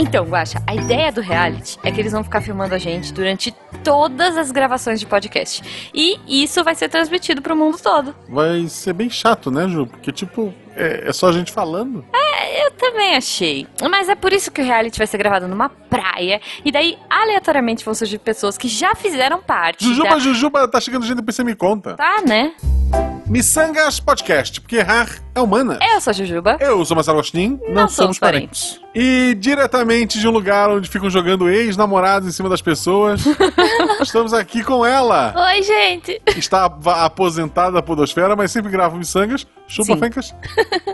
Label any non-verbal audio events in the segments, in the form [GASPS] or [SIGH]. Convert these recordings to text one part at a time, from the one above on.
Então, Guaxa, a ideia do reality é que eles vão ficar filmando a gente durante todas as gravações de podcast. E isso vai ser transmitido pro mundo todo. Vai ser bem chato, né, Ju? Porque, tipo, é, é só a gente falando. É, eu também achei. Mas é por isso que o reality vai ser gravado numa praia. E daí, aleatoriamente, vão surgir pessoas que já fizeram parte. Jujuba, da... Jujuba, tá chegando gente, depois você me conta. Tá, né? Missangas Podcast, porque errar é humana. Eu sou a Jujuba. Eu sou Marcelo Agostinho, não, Não somos somos parentes. E diretamente de um lugar onde ficam jogando ex-namorados em cima das pessoas, [LAUGHS] estamos aqui com ela. Oi, gente. Está aposentada da podosfera, mas sempre grava Missangas. Chupa, Sim. fencas.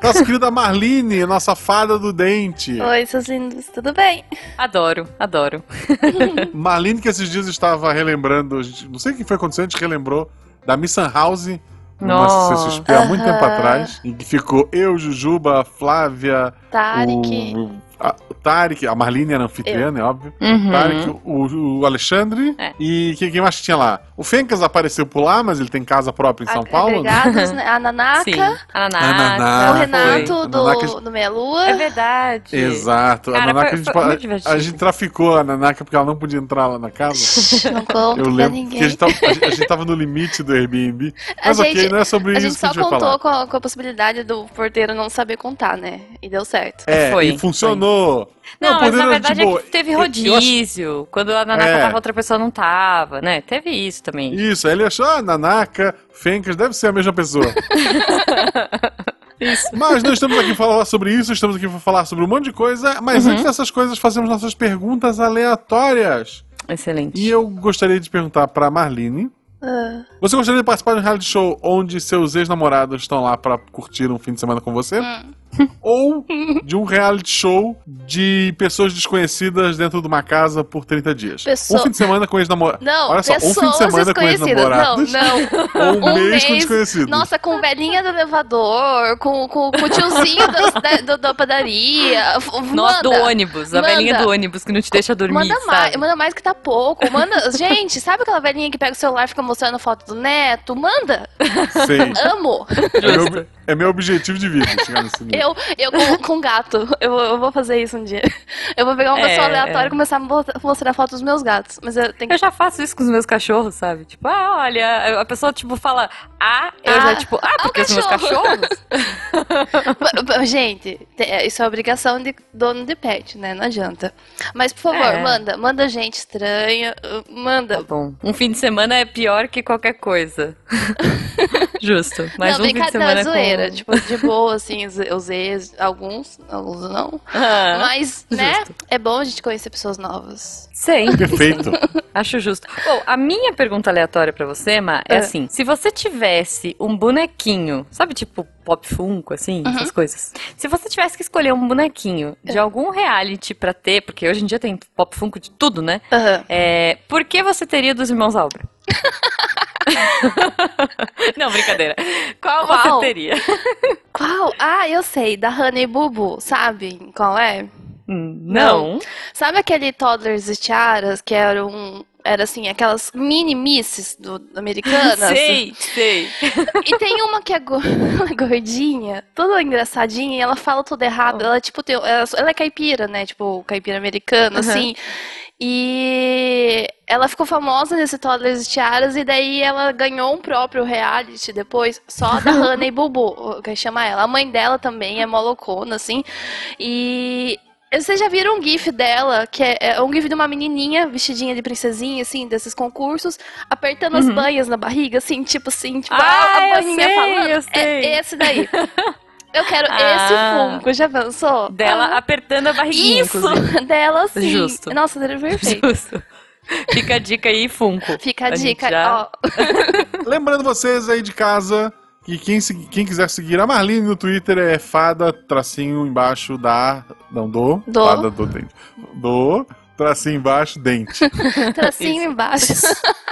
Nossa querida Marlene, nossa fada do dente. Oi, seus lindos. Tudo bem? Adoro, adoro. [LAUGHS] Marlene, que esses dias estava relembrando, não sei o que foi acontecendo, a gente relembrou da Missan House Nossa. CCXP há muito tempo atrás, em que ficou eu, Jujuba, Flávia, Tarek. o, a, o Tarek, a Marlene era anfitriã, é óbvio. Uhum. Tarek, o, o Alexandre É. e quem, quem mais tinha lá? O Fencas apareceu por lá, mas ele tem casa própria em São Paulo. né? Agregados, [LAUGHS] né? A Nanaka. Sim, a Nanaka. Nanaka. O Renato foi. do, Nanaka- do Meia Lua. É verdade. Exato. Cara, a Nanaka, foi- a, gente, foi a- a gente traficou a Nanaka porque ela não podia entrar lá na casa. [LAUGHS] Não conta Eu pra lembro ninguém. que a gente, tava, a gente- a gente tava no limite do Airbnb. A Mas ok, gente- não é sobre A isso gente que a só gente vai contou com a, com a possibilidade do porteiro não saber contar, né? E deu certo. É, Foi, e funcionou. Não, mas poder na verdade tipo, é que teve eu acho- rodízio. Quando a Nanaka É. tava, outra pessoa não tava, né? Teve isso também. Isso, aí ele achou, ah, Nanaka, Fencas, deve ser a mesma pessoa. [LAUGHS] Isso. Mas não estamos aqui para falar sobre isso, estamos aqui para falar sobre um monte de coisa, mas Uhum. antes dessas coisas fazemos nossas perguntas aleatórias. Excelente. E eu gostaria de perguntar para Marlene, Ah, você gostaria de participar de um reality show onde seus ex-namorados estão lá para curtir um fim de semana com você? hum. [LAUGHS] Ou de um reality show de pessoas desconhecidas dentro de uma casa por 30 dias? Pessoa- Um fim de semana com ex-namorados. Não, Olha só, um pessoas fim de semana com desconhecidas. Não, ex-namorados. não. [LAUGHS] Ou um, Um mês, com desconhecidos. Nossa, com velhinha do elevador, com, com, com o tiozinho das- [LAUGHS] da, do- da padaria. F- Nossa, do manda. ônibus, a Manda. velhinha do ônibus que não te deixa dormir, Manda sabe? mais, manda mais que tá pouco. Manda, gente, sabe aquela velhinha que pega o celular e fica mostrando foto do neto? Manda! Sei. Amo! Meu, é meu objetivo de vida chegar nesse [LAUGHS] nível. Eu, eu com, com gato, eu, vou- eu vou fazer isso um dia. Eu vou pegar uma É, pessoa aleatória é. e começar a mo- mostrar foto dos meus gatos. Mas eu tenho que. Eu já faço isso com os meus cachorros, sabe? Tipo, ah, olha, a pessoa, tipo, fala, ah, eu Ah, já, tipo, ah, ah, o porque os meus cachorro. cachorros? [LAUGHS] Gente, te- é, isso é obrigação de dono de pet, né? Não adianta. Mas, por favor, É. manda. Manda gente estranha. Manda. Tá bom. Um fim de semana é pior que qualquer coisa. [LAUGHS] Justo. Mas não, um fim de semana zoeira. Com... Tipo, de boa, assim, ex, alguns, alguns não. Ah, Mas, né? justo. É bom a gente conhecer pessoas novas. Sim. Perfeito. [LAUGHS] Acho justo. Bom, a minha pergunta aleatória pra você, Ma, é É. assim: se você tivesse um bonequinho, sabe, tipo pop funko, assim, Uhum. essas coisas. Se você tivesse que escolher um bonequinho de algum reality pra ter, porque hoje em dia tem pop funko de tudo, né? Aham. É, por que você teria dos irmãos Albra? [LAUGHS] [LAUGHS] Não, brincadeira. Qual, Qual? você teria? [LAUGHS] Qual? Ah, eu sei, da Honey Bubu, sabe qual é? Hum, Não. Sabe aquele Toddlers e Tiaras que era um. Era assim, aquelas mini misses do, americanas? [LAUGHS] Sei, sei. E tem uma que é go- gordinha, toda engraçadinha, e ela fala tudo errado. Ela, tipo, tem, ela, ela é caipira, né? Tipo, caipira americana, Uhum. assim. E ela ficou famosa nesse Toddlers e Tiaras, e daí ela ganhou um próprio reality depois, só da [LAUGHS] Hannah e Bubu, que chama ela. A mãe dela também é molocona, assim. E vocês já viram um gif dela, que é, é um gif de uma menininha vestidinha de princesinha, assim, desses concursos, apertando as Uhum. banhas na barriga, assim, tipo assim, tipo, Ah, a, a eu banhinha falando. É esse daí. [LAUGHS] Eu quero Ah. esse Funko, já pensou? Dela Ah, apertando a barriguinha, Isso, inclusive. [LAUGHS] dela sim. Justo. Nossa, seria perfeito. Justo. Fica a dica aí, Funko. Fica a, A dica, já- ó. [LAUGHS] Lembrando vocês aí de casa que quem, quem quiser seguir a Marlene no Twitter é fada, tracinho embaixo da. Não, do. Do. Fada do. Do, tracinho embaixo, dente. [LAUGHS] Tracinho embaixo.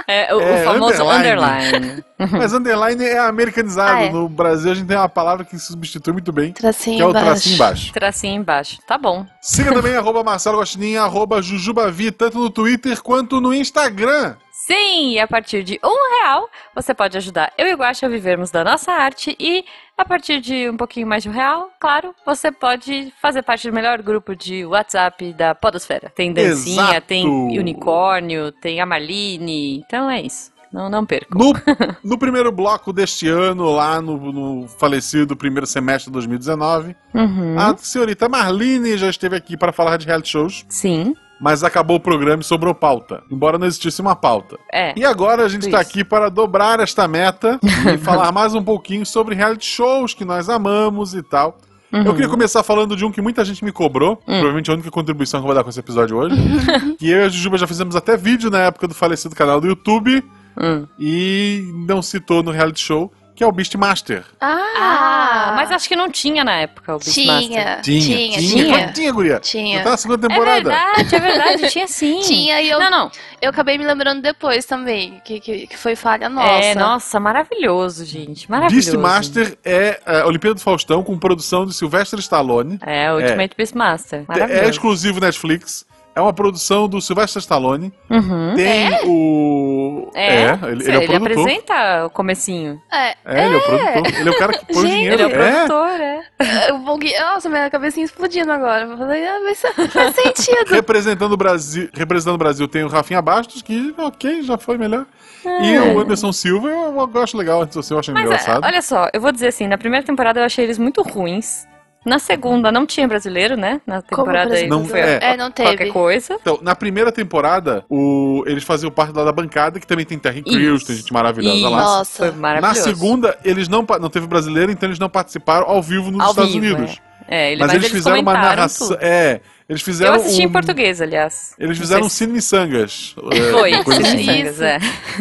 É, o, o É, famoso underline. underline. [LAUGHS] Mas underline é americanizado. Ah, é. No Brasil a gente tem uma palavra que substitui muito bem, Tracinho que é o embaixo. tracinho embaixo. Tracinho embaixo. Tá bom. Siga também arroba Marcelo Gostinho, arroba Jujubavi, tanto no Twitter quanto no Instagram. Sim, e a partir de um real você pode ajudar eu e o Guaxa a vivermos da nossa arte e a partir de um pouquinho mais de um real, claro, você pode fazer parte do melhor grupo de WhatsApp da Podosfera. Tem dancinha, Exato. tem unicórnio, tem a então é isso. Não, não percam. No, [LAUGHS] no primeiro bloco deste ano, lá no, no falecido primeiro semestre de 2019, Uhum. a senhorita Marlene já esteve aqui para falar de reality shows, Sim, mas acabou o programa e sobrou pauta, embora não existisse uma pauta. é. E agora a gente está aqui para dobrar esta meta [LAUGHS] e falar mais um pouquinho sobre reality shows que nós amamos e tal. Eu Uhum. queria começar falando de um que muita gente me cobrou, provavelmente a única contribuição que eu vou dar com esse episódio hoje. [LAUGHS] que eu e a Jujuba já fizemos até vídeo na época do falecido canal do YouTube Hum. e não citou no reality show, que é o Beastmaster. Ah, mas acho que não tinha na época o Beastmaster. tinha, Tinha, tinha, tinha. tinha. Tinha, guria. Tinha. Tá na segunda É temporada. verdade, é verdade, tinha sim. [LAUGHS] Tinha, e eu, Não, não. eu acabei me lembrando depois também, que, que, que foi falha nossa. É, nossa, maravilhoso, gente. Maravilhoso. Beastmaster é a Olimpíada do Faustão com produção de Sylvester Stallone. É, o Ultimate Beastmaster. É Maravilhoso. exclusivo Netflix. É uma produção do Sylvester Stallone. Uhum. Tem o. É, ele, ele é o produtor. apresenta o comecinho. É, É, ele é o produtor. Ele é o cara que põe [LAUGHS] o dinheiro. Ele é o é. produtor, é. [LAUGHS] é, que- Nossa, minha cabecinha explodindo agora. Eu falei, ah, mas faz sentido. [LAUGHS] Representando o Brasil, representando o Brasil tem o Rafinha Bastos, que ok, já foi melhor. É. E o Anderson Silva, eu, eu acho legal, eu acho Mas é, engraçado. olha só, eu vou dizer assim, na primeira temporada eu achei eles muito ruins. Na segunda não tinha brasileiro, né? Na temporada aí Não- não foi é. É, não qualquer teve. coisa. Então, na primeira temporada, o, eles faziam parte lá da bancada, que também tem Terry Crews, tem gente maravilhosa Isso. lá. Nossa. Foi Na maravilhoso. segunda, eles não, não teve brasileiro, então eles não participaram ao vivo nos Ao Estados vivo, Unidos. É, ele, Mas, eles fizeram uma narração. tudo. É, eles fizeram. Eu assisti um, em português, aliás. Eles fizeram sei cine sangas. se- Foi, coisa Cine assim. Sangas, é.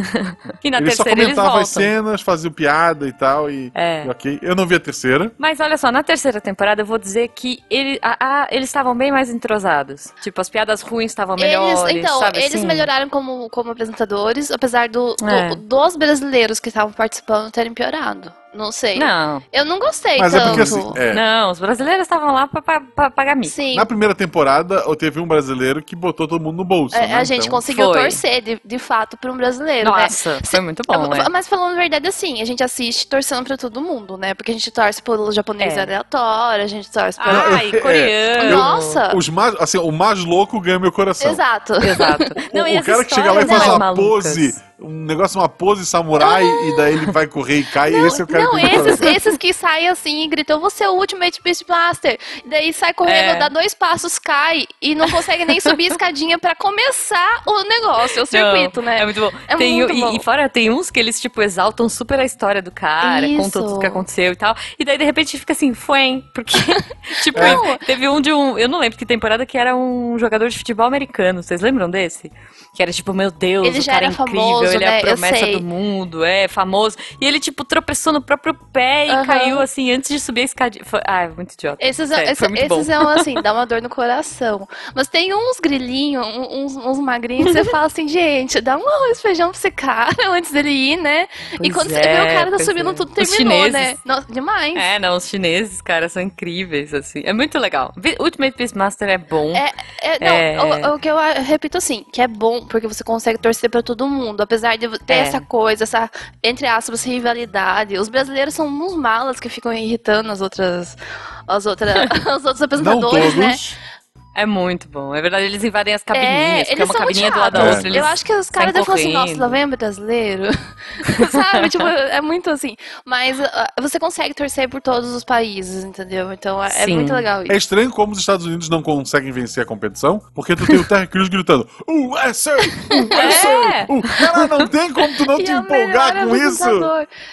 [LAUGHS] e na Eles só terceira eles comentavam voltam. as cenas, faziam piada e tal, e, É. e ok. Eu não vi a terceira. Mas olha só, na terceira temporada eu vou dizer que ele, a- a- eles estavam bem mais entrosados. Tipo, as piadas ruins estavam melhores, Eles, então, sabe eles assim? melhoraram como, como apresentadores, apesar do, do- É. dos brasileiros que estavam participando terem piorado. Não sei. Não, Eu não gostei Mas é tanto. porque assim. é. não, os brasileiros estavam lá pra, pra, pra pagar mico. Sim. Na primeira temporada, eu teve um brasileiro que botou todo mundo no bolso. É, né? a gente Então, conseguiu Foi. torcer, de, de fato, pra um brasileiro, né? Nossa, foi muito bom, é. Mas falando a verdade, assim, a gente assiste torcendo pra todo mundo, né? Porque a gente torce pelo japonês É. aleatório, a gente torce pelo... Ai, eu- coreano. Nossa! Os mais, assim, o mais louco ganha meu coração. Exato. Exato. [LAUGHS] O, Não, e o as cara que chega lá e faz uma malucas. pose, um negócio, uma pose samurai, e daí ele vai correr e cai. esse é o cara não, esses, [LAUGHS] esses que saem assim e gritam, você é o Ultimate Beastmaster. E daí sai correndo, É. dá dois passos, cai e não consegue nem subir a escadinha pra começar o negócio, o circuito, Não, né? É muito bom. É tem, muito e- bom. E, fora, tem uns que eles, tipo, exaltam super a história do cara, Isso. contam tudo que aconteceu e tal. E daí, de repente, fica assim, foi, porque, [LAUGHS] tipo, Não. teve um de um, eu não lembro que temporada, que era um jogador de futebol americano. Vocês lembram desse? Que era tipo, meu Deus, Ele o cara é incrível, famoso, ele é né? a Eu promessa do mundo, é famoso. E ele, tipo, tropeçou no próprio pé e Aham. caiu, assim, antes de subir a escadinha. Foi- Ah, é muito idiota. Esses, Sério, esse- muito bom. esses é um, assim, dá uma dor no coração. Mas tem uns grilinhos, uns, uns magrinhos, que você fala assim, gente, dá um arroz e feijão pra esse cara [LAUGHS] antes dele ir, né? e Pois quando você é, vê o cara tá subindo é. tudo, terminou, chineses. né? Nossa, demais. É, não, os chineses, cara, são incríveis, assim. É muito legal. Ultimate Beastmaster é bom. É, é, não, É. O, o que eu repito assim, que é bom, porque você consegue torcer pra todo mundo, apesar de ter É. essa coisa, essa, entre aspas, rivalidade. Os brasileiros são uns malas que ficam irritando as outras, as [LAUGHS] outras, os outros Não apresentadores, né? É muito bom. É verdade, eles invadem as cabininhas, porque é eles uma são cabininha do lado da outra. Eles Eu acho que os caras devem falar assim, nossa, lá vem brasileiro. [LAUGHS] Sabe? Tipo, é muito assim. Mas ah, você consegue torcer por todos os países, entendeu? Então é, é muito legal É isso. estranho como os Estados Unidos não conseguem vencer a competição, porque tu tem o Terry Crews gritando USA! USA! É. Uh, cara, não tem como tu não [LAUGHS] E te é o empolgar com isso!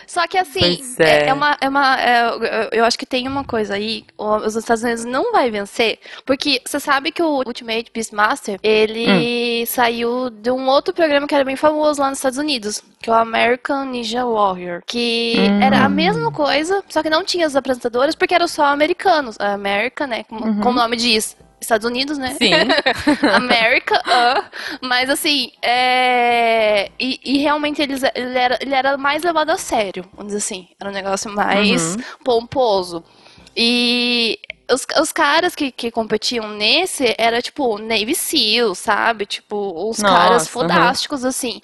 Só que assim, é. é. é uma. É uma é, eu- acho que tem uma coisa aí, o- os Estados Unidos não vai vencer, porque você sabe que o Ultimate Beastmaster, ele saiu de um outro programa que era bem famoso lá nos Estados Unidos, que é o American Ninja Warrior, que Hum. era a mesma coisa, só que não tinha os apresentadores, porque eram só americanos. A América, né, como, como o nome diz. Estados Unidos, né? Sim. [LAUGHS] América, ah, mas assim, é... e, e realmente eles, ele, era, ele era mais levado a sério, vamos dizer assim. Era um negócio mais Uhum. pomposo. E os, os caras que, que competiam nesse era tipo Navy SEAL, sabe? Tipo, os Nossa, caras uhum. fodásticos, assim.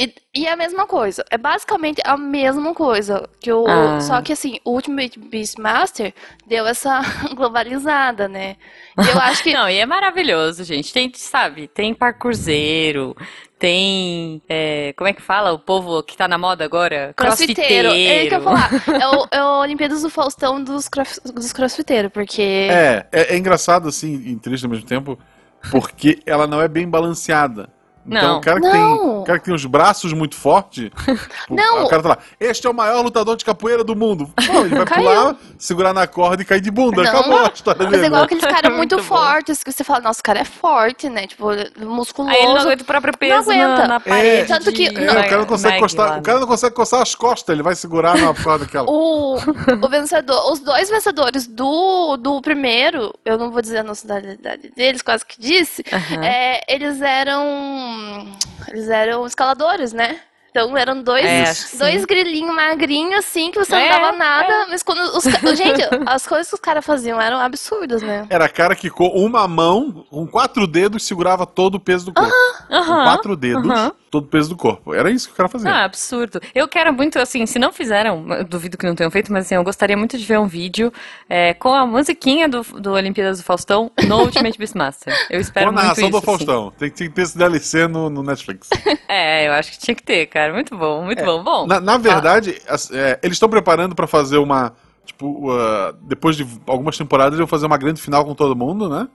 E, e é a mesma coisa. É basicamente a mesma coisa. Que o, Ah. Só que assim, o Ultimate Beastmaster deu essa [LAUGHS] globalizada, né? E eu acho que. [LAUGHS] Não, e é maravilhoso, gente. Tem, sabe, tem parkourzeiro, tem. é, como é que fala? O povo que tá na moda agora? Crossfiteiro. É isso que eu ia falar. É o, é o Olimpíadas do Faustão dos, cross, dos crossfiteiros, porque. É, é, é engraçado assim e triste ao mesmo tempo, porque ela não é bem balanceada. Então Não. o cara que, Não. tem, o cara que tem os braços muito fortes, [LAUGHS] o- Não. o cara tá lá, este é o maior lutador de capoeira do mundo. [LAUGHS] Pô, ele vai Caiu. pular, segurar na corda e cair de bunda. Não. Acabou a história Mas dele. é igual né? aqueles caras [LAUGHS] muito, Muito fortes que você fala, nossa, o cara é forte, né? Tipo, musculoso. Aí ele não aguenta o próprio peso aguenta. na, na parede. Tanto que- É, o cara não consegue Nike lá, o cara não consegue coçar as costas, ele vai segurar na corda daquela. O, o vencedor, os dois vencedores do, do primeiro, eu não vou dizer a nacionalidade deles, quase que disse, Aham. é, eles eram. Eles eram escaladores, né? Então eram dois, É, dois grilinhos magrinhos, assim, que você É, não dava nada, mas quando os. Gente, as coisas que os caras faziam eram absurdas, né? Era cara que com uma mão, com quatro dedos, segurava todo o peso do corpo. Com Aham. quatro dedos, aham. todo o peso do corpo. Era isso que o cara fazia. Ah, absurdo. Eu quero muito, assim, se não fizeram, eu duvido que não tenham feito, mas assim, eu gostaria muito de ver um vídeo é, com a musiquinha do, do Olimpíadas do Faustão no [LAUGHS] Ultimate Beastmaster. Eu Com espero a muito narração isso. do assim. Faustão. Tem, tem que ter esse DLC no, no Netflix. [LAUGHS] É, eu acho que tinha que ter, cara. Muito bom, muito bom. Bom, É. Na, na verdade, as- é, eles estão preparando pra fazer uma. Tipo, uh, depois de algumas temporadas, eles vão fazer uma grande final com todo mundo, né?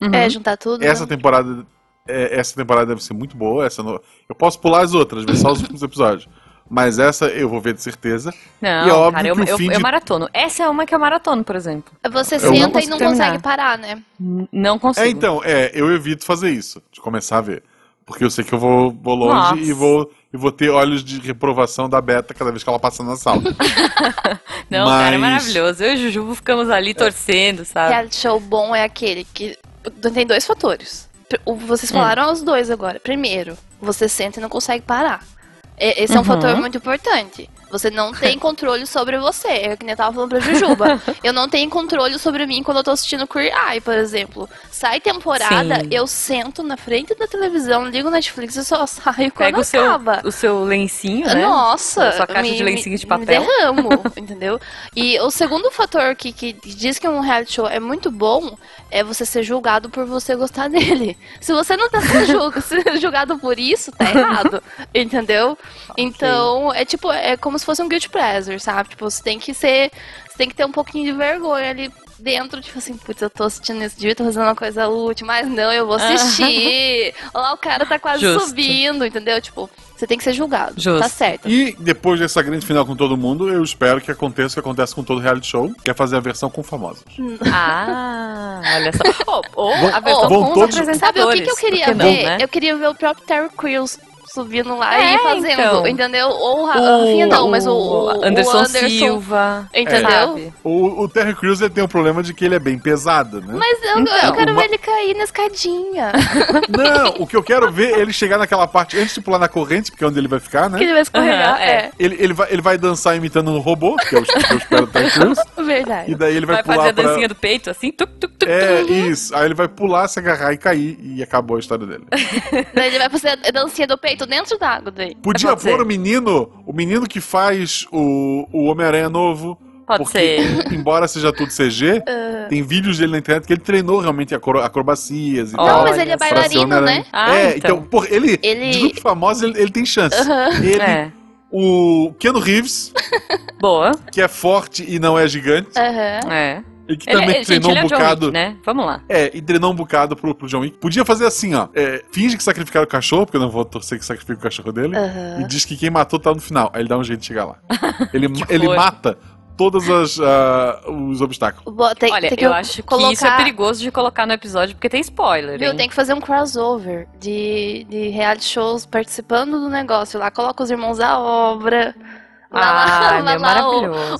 uhum. É, juntar tudo. Essa né? temporada. é, essa temporada deve ser muito boa. Essa não- eu posso pular as outras, ver só os últimos episódios. Mas essa eu vou ver de certeza. Não, e é óbvio cara, eu, que o eu, fim eu de- maratono. Essa é uma que eu maratono, por exemplo. Você Eu senta não e consigo não terminar. consegue parar, né? N- Não consigo. É, então, é, eu evito fazer isso, de começar a ver. Porque eu sei que eu vou, vou longe Nossa. e vou, e vou ter olhos de reprovação da Beta cada vez que ela passa na sala. [LAUGHS] Não, cara, é Mas- maravilhoso. Eu e o Jujubo ficamos ali torcendo, sabe? Reality show bom é aquele que tem dois fatores. Vocês Hum. falaram os dois agora. Primeiro, você senta e não consegue parar. Esse é um Uhum. fator muito importante. Você não tem controle sobre você. É que nem eu tava falando pra Jujuba. [LAUGHS] eu não tenho controle sobre mim quando eu tô assistindo Queer Eye, por exemplo. Sai temporada, Sim. eu sento na frente da televisão, ligo Netflix e só [LAUGHS] saio quando Pega o seu, acaba. o seu lencinho, né? Nossa, Sua caixa me- de lencinho de papel. Me derramo, [LAUGHS] entendeu? E o segundo fator que, que diz que um reality show é muito bom é você ser julgado por você gostar dele. Se você não tá sendo julg- [LAUGHS] sendo julgado por isso, tá errado, entendeu? Então, é tipo, é como se fosse um guilty pleasure, sabe? Tipo, você tem que ser, você tem que ter um pouquinho de vergonha ali dentro, tipo assim, putz, eu tô assistindo esse vídeo, tô fazendo uma coisa útil, mas não, eu vou assistir. Olha lá, o cara tá quase Justo. subindo, entendeu? Tipo, você tem que ser julgado. Justo. Tá certo. E depois dessa grande final com todo mundo, eu espero que aconteça o que acontece com todo reality show, que é fazer a versão com famosos. Ah, olha só. [LAUGHS] Ou, ou Vão- a versão vão com os todos- apresentadores. Sabe o que, que eu queria que ver? não, né? Eu queria ver o próprio Terry Crews subindo lá É, e fazendo, então. entendeu? Ou o Ra- O- Rafinha não, mas o, o- o Anderson, Anderson. Silva. Entendeu? sabe? O, o Terry Crews ele tem um problema de que ele é bem pesado, né? Mas eu, Então, eu quero uma- ver ele cair na escadinha. [LAUGHS] Não, o que eu quero ver é ele chegar naquela parte antes de pular na corrente, porque é onde ele vai ficar, que né? ele vai escorregar. Aham, é. é. Ele, ele, vai, ele vai dançar imitando um robô, que é o que eu espero do Terry Crews, verdade. e daí ele vai, Vai, fazer pular a pra... dancinha do peito, assim, tuc, tuc, tuc, É, isso. Aí ele vai pular, se agarrar e cair, e acabou a história dele. Daí ele vai fazer a dancinha do peito dentro da água daí. Podia pôr o menino, o menino que faz o, o Homem-Aranha novo. Pode porque, ser. [LAUGHS] embora seja tudo CG, tem vídeos dele na internet que ele treinou realmente acro- acrobacias e Não, Não, tal. mas ele é bailarino, né? Ah, é, então. então, por ele, Ele- de grupos famosos, ele, ele tem chance. Ele, É. o Keanu Reeves, Boa. que é forte e não é gigante, Aham. É. e que Ele, também ele, gente, treinou é um John bocado. Wick, né? Vamos lá. É, e treinou um bocado pro, pro John Wick. Podia fazer assim, ó. É, finge que sacrificaram o cachorro, porque eu não vou torcer que sacrifique o cachorro dele. Aham. E diz que quem matou tá no final. Aí ele dá um jeito de chegar lá. [LAUGHS] Ele, ele mata todos as, ah, os obstáculos. Bo- Tem, Olha, tem que eu acho colocar... que isso é perigoso de colocar no episódio, porque tem spoiler, Viu, hein? tem que fazer um crossover de, de reality shows participando do negócio. Lá coloca os irmãos à obra. Lá, Ah, lá, meu, lá,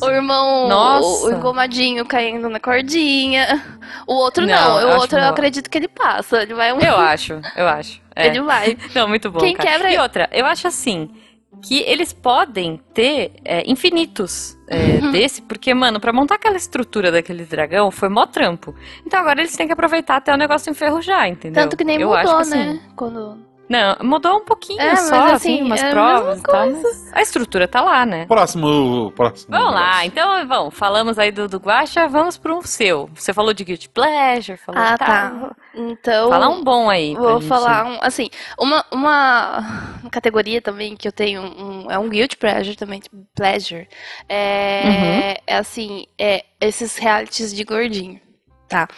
o, o irmão, Nossa. o, engomadinho caindo na cordinha. O outro Não, não, o outro eu não. acredito que ele passa. Ele vai um. Eu [LAUGHS] acho, eu acho. É. Ele vai. [LAUGHS] Não, muito bom. Quem cara. quebra- E outra, eu acho assim que eles podem ter é, infinitos é, Uhum. desse, porque, mano, pra montar aquela estrutura daquele dragão foi mó trampo. Então agora eles têm que aproveitar até o negócio enferrujar, entendeu? Tanto que nem eu mudou, acho que, né? assim, Quando. Não, mudou um pouquinho É, mas só, assim, assim, umas é a provas e mesma tal, mas a estrutura tá lá, né? Próximo. próximo Vamos lá, então, vamos, falamos aí do, do Guaxa, vamos pro seu. Você falou de Guilty Pleasure, falou Ah, tal. tá. Então. Fala um bom aí. Vou gente- falar um, assim, uma, uma categoria também que eu tenho, um, é um guilt pleasure também, tipo, pleasure, é, Uhum. é assim, é esses realities de gordinho, tá?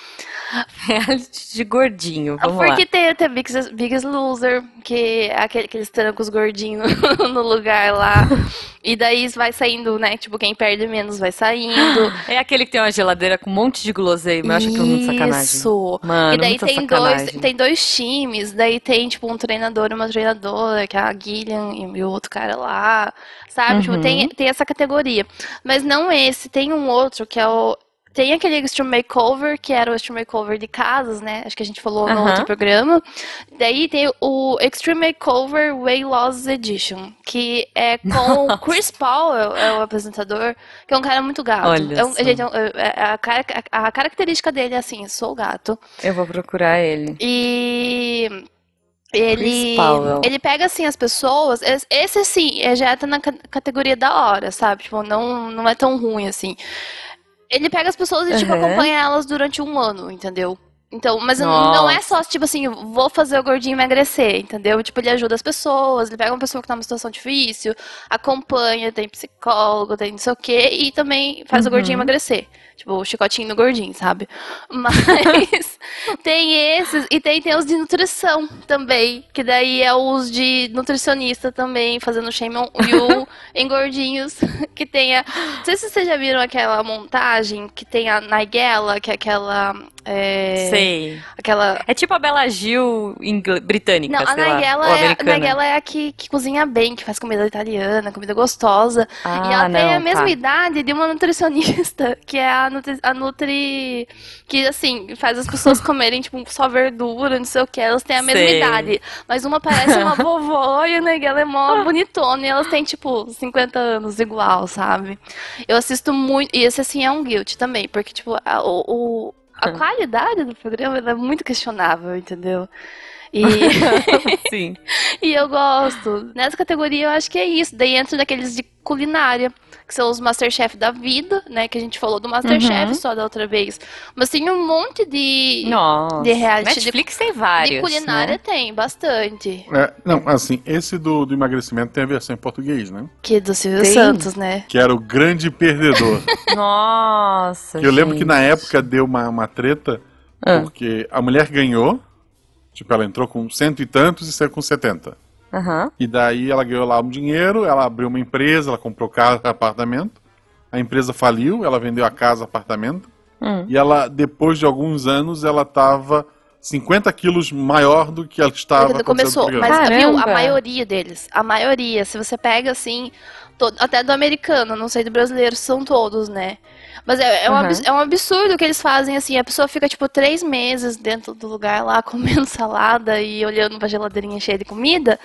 [LAUGHS] Reality de gordinho, vamos Porque lá. tem até Biggest, Biggest Loser, que é aquele, aqueles trancos gordinhos [LAUGHS] no lugar lá, e daí vai saindo, né, tipo, quem perde menos vai saindo. [GASPS] É aquele que tem uma geladeira com um monte de guloseima, eu acho aquilo muito sacanagem. Isso! Mano, E daí tem dois, tem dois times, daí tem, tipo, um treinador e uma treinadora, que é a Gillian e o outro cara lá, sabe? Tipo, Uhum. tem, tem essa categoria. Mas não esse, tem um outro que é o. Tem aquele Extreme Makeover, que era o Extreme Makeover de casas, né? Acho que a gente falou no outro programa. Daí tem o Extreme Makeover Way Loss Edition, que é [LAUGHS] com o Chris Paul, é, o- é o apresentador, que é um cara muito gato. Olha É um- só. gente, é um- é- a, cara- a característica dele é assim, sou gato. Eu vou procurar ele. E ele, ele pega assim as pessoas. es- Esse assim, é- já tá na ca- categoria da hora, sabe? Tipo, não, não é tão ruim assim. Ele pega as pessoas e, tipo, Uhum. acompanha elas durante um ano, entendeu? Então, mas não- não é só, tipo assim, vou fazer o gordinho emagrecer, entendeu? Tipo, ele ajuda as pessoas, ele pega uma pessoa que tá numa situação difícil, acompanha, tem psicólogo, tem não sei o quê, e também faz o gordinho Uhum. emagrecer. Tipo, o chicotinho no gordinho, sabe? Mas [LAUGHS] tem esses, e tem, tem os de nutrição também, que daí é os de nutricionista também, fazendo shame on you [LAUGHS] em gordinhos, [LAUGHS] que tem a... Não sei se vocês já viram aquela montagem que tem a Nigella, que é aquela... é, Sei. Aquela... É tipo a Bela Gil ingl- britânica, Não, a sei lá, Nigella, ou é, a. Nigella é a que, que cozinha bem, que faz comida italiana, comida gostosa. Ah, e ela tem não, a mesma tá. idade de uma nutricionista, que é a Nutri, a Nutri que assim, faz as pessoas [LAUGHS] comerem tipo só verdura, não sei o que, elas têm a mesma Sei. idade. Mas uma parece uma [LAUGHS] vovó e a Nigella é mó [LAUGHS] bonitona e elas têm tipo 50 anos igual, sabe? Eu assisto muito, e esse assim é um guilt também, porque tipo, a, o, a qualidade do programa ela é muito questionável, entendeu? E Sim. e eu gosto. Nessa categoria eu acho que é isso. Daí entra daqueles de culinária, que são os Masterchef da vida, né? Que a gente falou do Masterchef Uhum. só da outra vez. Mas tem um monte de, Nossa. de reality de- Netflix tem vários. de culinária, né? tem bastante. É, não, assim, esse do, do emagrecimento tem a versão em português, né? Que é do Silvio Tem. Santos, né? Que era o grande perdedor. [LAUGHS] Nossa. Que eu lembro que gente. na época deu uma, uma treta, Ah. porque a mulher ganhou, tipo, ela entrou com cento e tantos e saiu com 70. Aham. E daí ela ganhou lá um dinheiro, ela abriu uma empresa, ela comprou casa, apartamento. A empresa faliu, ela vendeu a casa, apartamento. Hum. E ela, depois de alguns anos, ela tava 50 quilos maior do que ela estava Quando começou. Mas viu, a maioria deles, a maioria, se você pega assim, todo- até do americano, não sei do brasileiro, são todos, né? Mas é, é, um Uhum. abs- é um absurdo que eles fazem assim, a pessoa fica tipo três meses dentro do lugar lá, [LAUGHS] comendo salada e olhando pra geladeirinha cheia de comida,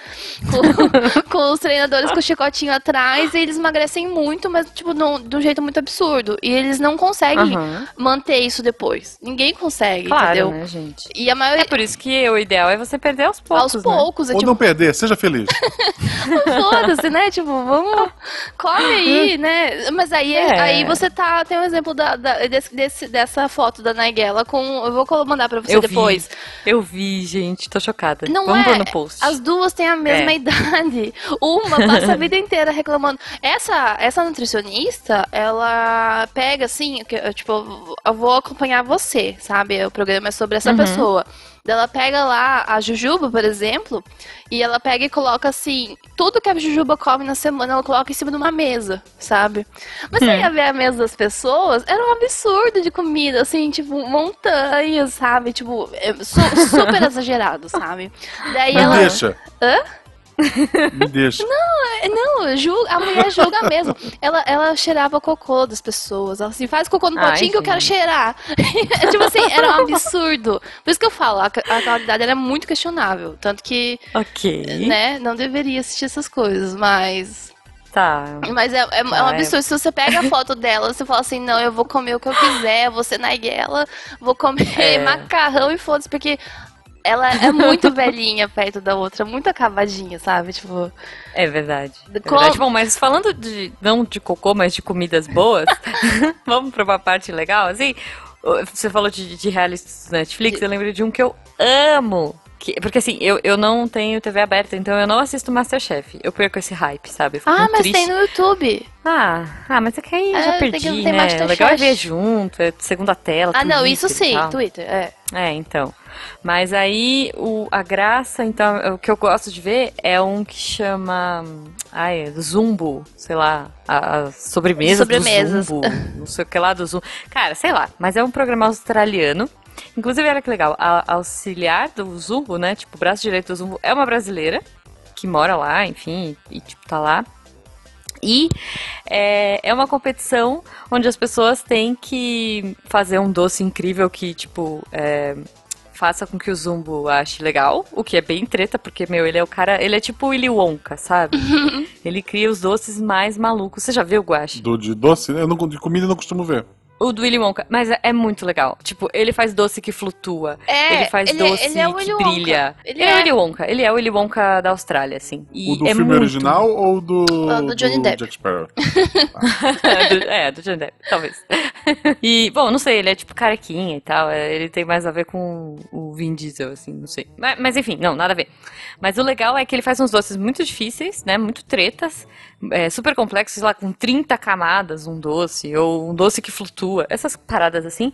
com, [LAUGHS] com os treinadores com o chicotinho atrás, e eles emagrecem muito, mas tipo, num- de um jeito muito absurdo. E eles não conseguem Aham. manter isso depois. Ninguém consegue, Claro, entendeu? né, gente? E a É maioria. por isso que o ideal é você perder aos poucos, Aos né? poucos, é Ou tipo, não perder, seja feliz. [LAUGHS] Foda-se, né? Tipo, vamos. Come aí, né? Mas aí, É. aí você tá. Tem um exemplo da, da- desse, desse- dessa foto da Nigella com. Eu vou mandar pra você Eu depois. vi, eu vi, gente, tô chocada. Não Vamos é. no post. As duas têm a mesma É. idade. Uma passa a vida inteira reclamando. Essa, essa nutricionista, ela pega assim, tipo, eu vou acompanhar você, sabe? O programa é sobre essa Uhum. pessoa. Daí Ela pega lá a Jujuba, por exemplo, e ela pega e coloca assim, tudo que a Jujuba come na semana, ela coloca em cima de uma mesa, sabe? Mas você Hum. ia ver a mesa das pessoas, era um absurdo de comida, assim, tipo, montanhas, sabe? Tipo, é su- super [LAUGHS] exagerado, sabe? Daí Mas ela. deixa. Hã? Me deixa. Não, julga, a mulher julga mesmo. Ela, ela cheirava cocô das pessoas. Ela assim, faz cocô no Ai, potinho que eu quero cheirar. [LAUGHS] tipo assim, era um absurdo. Por isso que eu falo, a, a qualidade era muito questionável. Tanto que, Ok. né, não deveria assistir essas coisas, mas. Tá. Mas é, é, é um Ah, é. absurdo. Se você pega a foto dela, você fala assim, não, eu vou comer o que eu quiser, vou ser naiguela, vou comer É. macarrão e foda-se, porque. Ela é [LAUGHS] muito velhinha perto da outra, muito acabadinha, sabe? Tipo. É verdade. É Com- verdade. Bom, mas falando de. Não de cocô, mas de comidas boas, [LAUGHS] vamos pra uma parte legal, assim. Você falou de, de realities do Netflix, eu lembrei de um que eu amo. Que, porque assim, eu, eu não tenho TV aberta, então eu não assisto Masterchef. Eu perco esse hype, sabe? Ah, mas triste. tem no YouTube. Ah, ah, mas é que aí É, já tem perdi, né? Masterchef. legal é ver junto, é segunda tela. Ah, não, isso sim, tal. Twitter, é. É, então. Mas aí o, a graça, então, o que eu gosto de ver é um que chama. Ai, é Zumbo, sei lá. A, a sobremesa Sobremesas. do Zumbo. Não sei o que lá do Zumbo. Cara, sei lá, mas é um programa australiano. Inclusive, olha que legal, a auxiliar do Zumbo, né? Tipo, o braço direito do Zumbo é uma brasileira que mora lá, enfim, e tipo, tá lá. E é, é uma competição onde as pessoas têm que fazer um doce incrível que, tipo, é, faça com que o Zumbo ache legal, o que é bem treta, porque, meu, ele é o cara, ele é tipo o Willy Wonka, sabe? [LAUGHS] ele cria os doces mais malucos. Você já viu, Guache? Do, de doce, eu não, de comida eu não costumo ver. O do Willy Wonka, mas é, é muito legal. Tipo, ele faz doce que flutua. É, ele faz ele é- doce ele é o que brilha. Ele Ele, é o é. Willy Wonka. Ele é o Willy Wonka da Austrália, assim. E o do é filme muito original ou do, Ah, do Johnny Depp. Jack Sparrow? [LAUGHS] é, do, é, do Johnny Depp, talvez. [LAUGHS] E, bom, não sei, ele é tipo carequinha e tal. Ele tem mais a ver com o Vin Diesel, assim, não sei. Mas, mas, enfim, não, nada a ver. Mas o legal é que ele faz uns doces muito difíceis, né? Muito tretas, é, super complexos, sei lá, com 30 camadas um doce, ou um doce que flutua, essas paradas assim.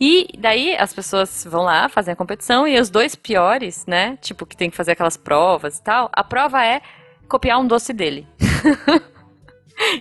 E daí as pessoas vão lá, fazem a competição, e os dois piores, né? Tipo, que tem que fazer aquelas provas e tal, a prova é copiar um doce dele. [LAUGHS]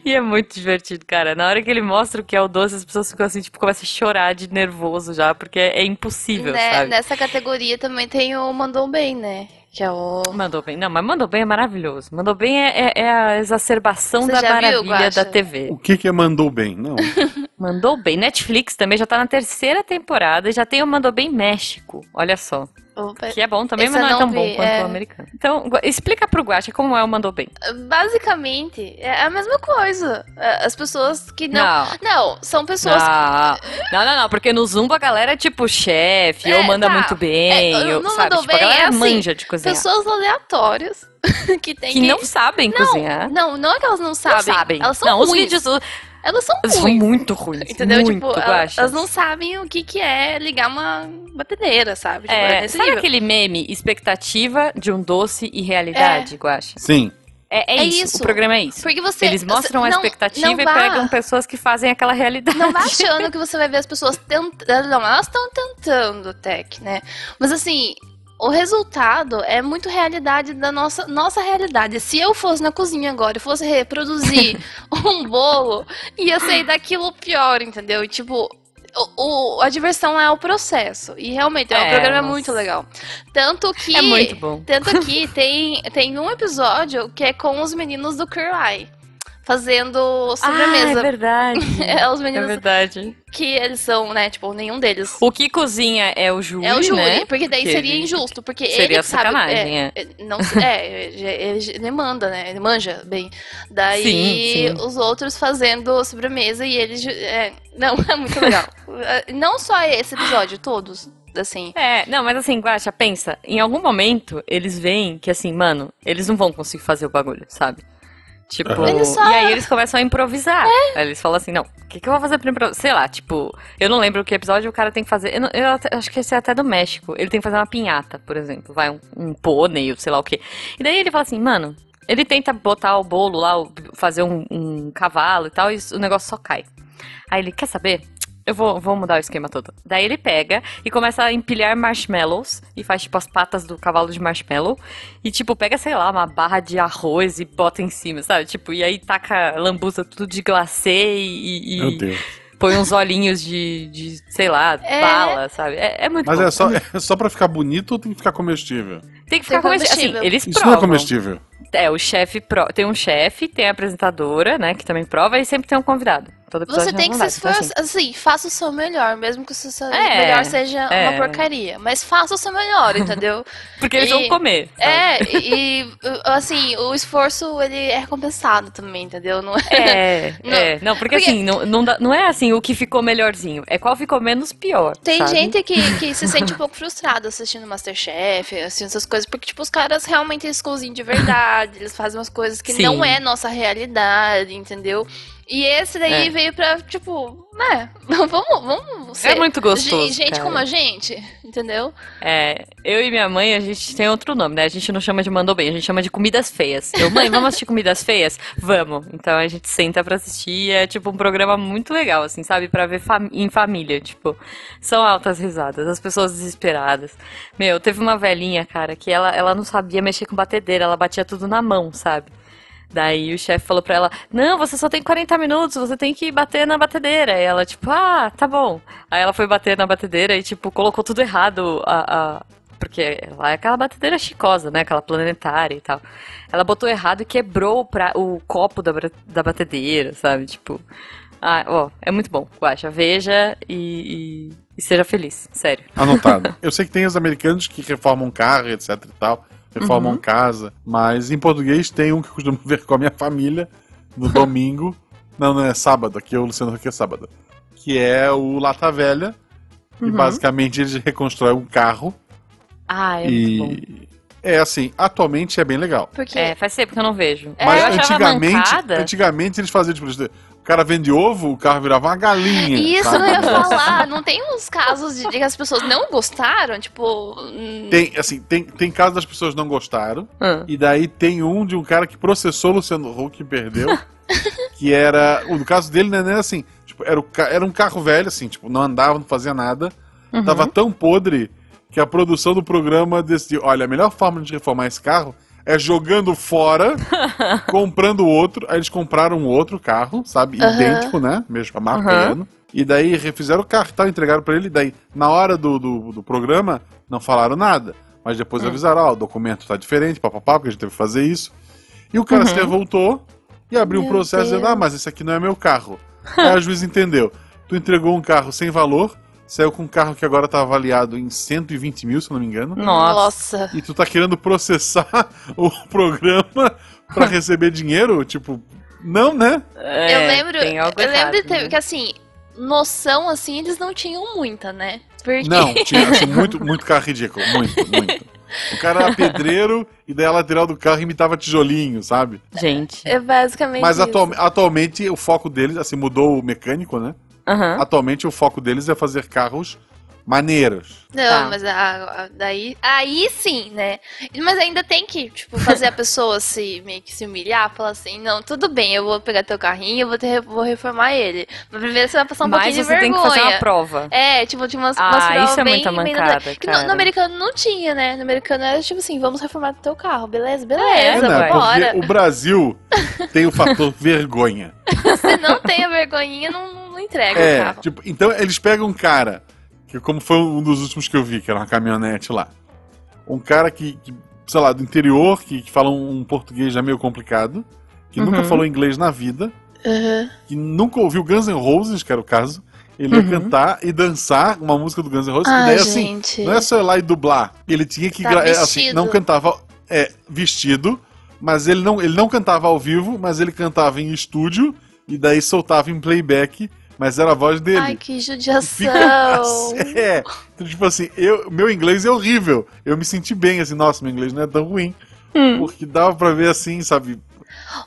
E é muito divertido, cara. Na hora que ele mostra o que é o doce, as pessoas ficam assim, tipo, começam a chorar de nervoso já, porque é, é impossível, Né, sabe? Nessa categoria também tem o Mandou Bem, né? Que é o. Mandou bem. Não, mas mandou bem é maravilhoso. Mandou bem é, é- é a exacerbação Você da viu, maravilha Guaxa? da TV. O que que é mandou bem? Não. [LAUGHS] Mandou bem. Netflix também já tá na terceira temporada e já tem o Mandou Bem México. Olha só. Opa. Que é bom também, mas não é tão não bom vi, quanto é. o americano. Então, explica pro Guacha como é o Mandou Bem. Basicamente, é a mesma coisa. É, As pessoas que não. Não. Não, são pessoas. Não, não, não, não, porque no Zumbo a galera é tipo chefe, É, ou manda tá. muito bem, É, ou, no sabe? Tipo, a Bem galera é assim, manja de cozinhar. Pessoas aleatórias [LAUGHS] que tem que, que. não sabem Não, cozinhar. Não, não é que elas não sabem. Não sabem. Elas são não, os ruins. vídeos do- Elas são são ruins. muito ruins. Entendeu? Muito, tipo, elas, elas não sabem o que, que é ligar uma batedeira, sabe? Tipo, É, nesse sabe nível. aquele meme expectativa de um doce e realidade, Guaxa? Sim. É, é É isso, isso. o programa é isso. Porque você. Eles mostram você- a expectativa não e vá- pegam pessoas que fazem aquela realidade. Não vá [LAUGHS] achando que você vai ver as pessoas tentando. Não, elas estão tentando, Tech, né? Mas assim, o resultado é muito realidade da nossa, nossa realidade. Se eu fosse na cozinha agora e fosse reproduzir [LAUGHS] um bolo, ia sair daquilo pior, entendeu? E tipo. O, o- a diversão é o processo. E realmente, é, o É, programa é nossa. muito legal. Tanto que. É muito bom. Tanto [LAUGHS] que tem, tem um episódio que é com os meninos do Queer Fazendo Ah, é sobremesa. verdade. [LAUGHS] É, os é meninos verdade. que eles são, né? Tipo, nenhum deles. O que cozinha é o júri, é o júri, né? porque daí Que seria ele- injusto, porque seria ele sabe, sacanagem, é, é, não, é, ele, ele manda, né? Ele manja bem. Daí Sim, sim. os outros fazendo sobremesa e eles, é, não, [LAUGHS] é muito legal. É, não só esse episódio, todos, assim. É, não, mas assim, Guaxa, pensa, em algum momento eles veem que assim, mano, eles não vão conseguir fazer o bagulho, sabe? Tipo, só- e aí eles começam a improvisar. Aí eles falam assim, não, o que, que eu vou fazer pra improvisar? Sei lá, tipo, eu não lembro que episódio o cara tem que fazer. Eu, não- eu até- acho que esse é até do México. Ele tem que fazer uma pinhata, por exemplo. Vai um, um pônei, ou sei lá o quê. E daí ele fala assim, mano, ele tenta botar o bolo lá, fazer um, um cavalo e tal, e o negócio só cai. Aí ele, quer saber? Eu vou, vou mudar o esquema todo. Daí ele pega e começa a empilhar marshmallows e faz tipo as patas do cavalo de marshmallow. E tipo, pega, sei lá, uma barra de arroz e bota em cima, sabe? Tipo, e aí taca lambuza tudo de glacê e, e Meu Deus. põe uns olhinhos de, de sei lá, É. bala, sabe? É, é muito Mas bom. é só, é só pra ficar bonito ou tem que ficar comestível? Tem que ficar Tem comestível. Assim, comestível. eles Isso provam. não é comestível. É, o chefe pro... tem um chefe, tem a apresentadora, né, que também prova, e sempre tem um convidado. Todo episódio Você tem que se não dá, então, assim, esforçar, assim, faça o seu melhor, mesmo que o seu É, melhor seja é. uma porcaria. Mas faça o seu melhor, [LAUGHS] entendeu? Porque eles E- vão comer. sabe? é, e, assim, o esforço, ele é recompensado também, entendeu? Não é... É, [LAUGHS] Não, é. Não, porque, porque- assim, não, não, dá- não é assim o que ficou melhorzinho. É qual ficou menos pior. Tem sabe? gente que, [LAUGHS] que se sente um pouco frustrada assistindo Masterchef, assistindo essas coisas, porque, tipo, os caras realmente eles cozinham de verdade, eles fazem umas coisas que Sim. não é nossa realidade, entendeu? E esse daí É. veio pra, tipo, né, [LAUGHS] vamos, vamos ser É muito gostoso. gen- gente cara. como a gente, entendeu? É, eu e minha mãe, a gente tem outro nome, né? A gente não chama de mandou bem, a gente chama de comidas feias. Eu, mãe, vamos assistir comidas feias? Vamos. Então a gente senta pra assistir, é tipo um programa muito legal, assim, sabe? Pra ver fam- em família, tipo, são altas risadas, as pessoas desesperadas. Meu, teve uma velhinha, cara, que ela, ela não sabia mexer com batedeira, ela batia tudo na mão, sabe? Daí o chefe falou pra ela: Não, você só tem 40 minutos, você tem que bater na batedeira. E ela, tipo, ah, tá bom. Aí ela foi bater na batedeira e, tipo, colocou tudo errado. A, a- Porque lá é aquela batedeira chicosa, né? Aquela planetária e tal. Ela botou errado e quebrou o, pra- o copo da, da batedeira, sabe? Tipo. Ah, ó, é muito bom. Guaxa, veja e, e- e seja feliz, sério. Anotado. [LAUGHS] Eu sei que tem os americanos que reformam carro, etc e tal, reformam Uhum. casa, mas em português tem um que eu costumo [LAUGHS] ver com a minha família no domingo. [LAUGHS] não, não é sábado, aqui é o Luciano aqui é sábado. Que é o Lata Velha. E Uhum. basicamente eles reconstroem um carro. Ah, é muito bom. e é assim, atualmente é bem legal. Porque É, faz tempo que eu não vejo. É, Mas eu achava antigamente, antigamente eles faziam tipo, cara vende ovo, o carro virava uma galinha. isso sabe? eu ia falar, não tem uns casos de, de que as pessoas não gostaram, tipo... hum, Tem, assim, tem, tem casos das pessoas não gostaram. Ah. E daí tem um de um cara que processou o Luciano Huck e perdeu. [LAUGHS] que era. O no caso dele, né, não era assim. Tipo, era, o, era um carro velho, assim, tipo, não andava, não fazia nada. Uhum. Tava tão podre que a produção do programa decidiu: olha, a melhor forma de reformar esse carro é jogando fora, [LAUGHS] comprando outro. Aí eles compraram um outro carro, sabe? Aham. Idêntico, né? Mesmo a marca e ano. E daí refizeram o carro tal, entregaram pra ele. Daí, na hora do, do, do programa, não falaram nada. Mas depois Hum. avisaram: ó, o documento tá diferente, papapá, porque a gente teve que fazer isso. E o cara Uhum. se revoltou e abriu um processo dizendo: ah, Deus. mas esse aqui não é meu carro. Aí a juiz entendeu. Tu entregou um carro sem valor, saiu com um carro que agora tá avaliado em 120 mil, se não me engano. Nossa. E tu tá querendo processar [LAUGHS] o programa pra [LAUGHS] receber dinheiro? Tipo, não, né? É, eu lembro, tem algo eu lembro errado, de ter, né? que assim, noção assim, eles não tinham muita, né? Porque Não, tinha assim, muito, [LAUGHS] muito carro ridículo. Muito, muito. O cara era pedreiro e daí a lateral do carro imitava tijolinho, sabe? Gente. é basicamente Mas isso. atual- atualmente o foco deles, assim, mudou o mecânico, né? Aham. Atualmente o foco deles é fazer carros maneiros. Não, Tá. mas a- a- daí, aí sim, né? Mas ainda tem que, tipo, fazer a [LAUGHS] pessoa se meio que se humilhar, falar assim, não, tudo bem, eu vou pegar teu carrinho, eu vou, ter, vou reformar ele. Mas primeiro você vai passar um Mas pouquinho de você tem que fazer vergonha. uma prova. É, tipo, tinha umas, Ah, umas provas isso é bem, muita bem mancada, que no, no americano não tinha, né? No americano era tipo assim, vamos reformar teu carro, beleza? É, Beleza, né? bora. Porque [LAUGHS] o Brasil tem o fator [LAUGHS] vergonha. Se não tem a vergonhinha, não, entrega o É, carro. tipo, então eles pegam um cara, que como foi um dos últimos que eu vi, que era uma caminhonete lá. Um cara que, que, sei lá, do interior, que, que fala um, um português já meio complicado, que nunca Uhum. falou inglês na vida, Uhum. que nunca ouviu Guns N' Roses, que era o caso. Ele ia Uhum. cantar e dançar uma música do Guns N' Roses, Ah, e daí assim, gente. não é só ir lá e dublar. Ele tinha que Tá é, assim, não cantava é, vestido, mas ele não, ele não cantava ao vivo, mas ele cantava em estúdio e daí soltava em playback, mas era a voz dele. Ai, que judiação. assim, [LAUGHS] é. Então, tipo assim, eu, meu inglês é horrível. Eu me senti bem, assim, nossa, meu inglês não é tão ruim. Hum. Porque dava pra ver assim, sabe?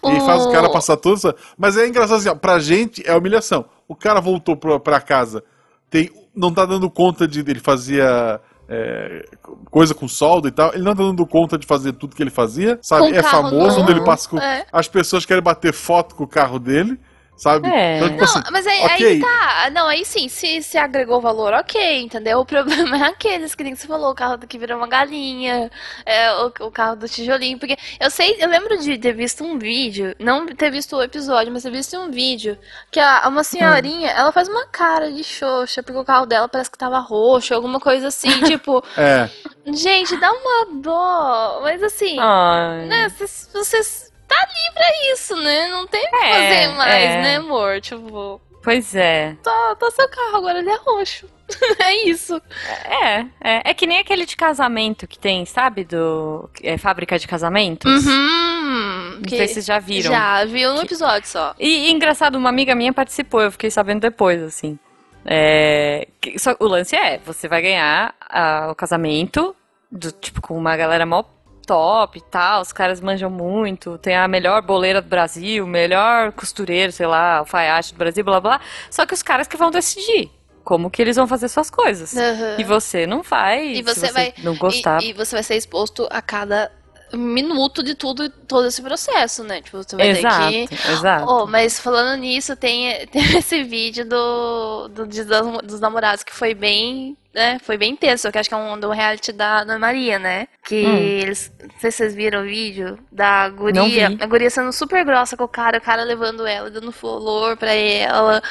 E O- faz o cara passar todo isso. Mas é engraçado assim, ó, pra gente é humilhação. O cara voltou pra, pra casa, tem, não tá dando conta de. Ele fazia. é, coisa com solda e tal, ele não tá dando conta de fazer tudo que ele fazia, sabe? Com é famoso, novo. onde ele passa com. É. As pessoas querem bater foto com o carro dele, sabe? É. Então, tipo Não, assim, mas aí, ok. aí tá. Não, aí sim, se, se agregou valor, ok, entendeu? O problema [LAUGHS] é aqueles que nem você falou, o carro que virou uma galinha, é, o, o carro do tijolinho, porque eu sei, eu lembro de ter visto um vídeo, não ter visto o episódio, mas ter visto um vídeo que a, uma senhorinha, ela faz uma cara de xoxa, porque o carro dela parece que tava roxo, alguma coisa assim, [LAUGHS] tipo, É. gente, dá uma dó, mas assim, Ai. né, vocês tá ali pra isso, né? Não tem o que É, fazer mais, é. né, amor? Tipo. Pois é. Tá, tá seu carro, agora ele é roxo. [LAUGHS] é isso. É, é. É que nem aquele de casamento que tem, sabe? Do. É, fábrica de casamentos. Uhum. Não que- sei se vocês já viram. Já, viu no episódio só. E, e engraçado, uma amiga minha participou, eu fiquei sabendo depois, assim. É, que- só- o lance é, você vai ganhar ah, o casamento, do, tipo, com uma galera mó top e tal, os caras manjam muito, tem a melhor boleira do Brasil, o melhor costureiro, sei lá, alfaiate do Brasil, blá blá. Só que os caras que vão decidir como que eles vão fazer suas coisas. Aham. E você não faz, E se você vai- não gostar. E, e você vai ser exposto a cada minuto de tudo, todo esse processo, né? Tipo, você vai exato, ter que. exato. Oh, mas falando nisso, tem, [LAUGHS] tem esse vídeo do, do dos namorados que foi bem, né? Foi bem intenso, que acho que é um do reality da Ana Maria, né? Que Hum. eles. Não sei se vocês viram o vídeo da guria. A guria sendo super grossa com o cara, o cara levando ela, dando flor pra ela,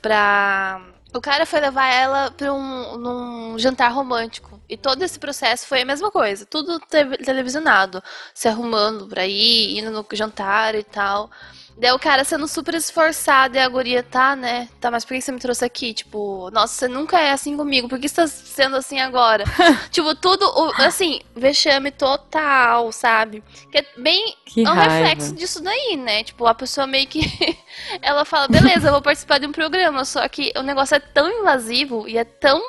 pra. O cara foi levar ela pra um num jantar romântico. E todo esse processo foi a mesma coisa. Tudo te- televisionado. Se arrumando pra ir, indo no jantar e tal. Daí o cara sendo super esforçado e a guria tá, né? Tá, mas por que você me trouxe aqui? Tipo, nossa, você nunca é assim comigo. Por que você tá sendo assim agora? [LAUGHS] tipo, tudo, assim, vexame total, sabe? Que é bem Que é um raiva. reflexo disso daí, né? Tipo, a pessoa meio que. [LAUGHS] ela fala, beleza, eu vou participar de um programa, só que o negócio é tão invasivo e é tão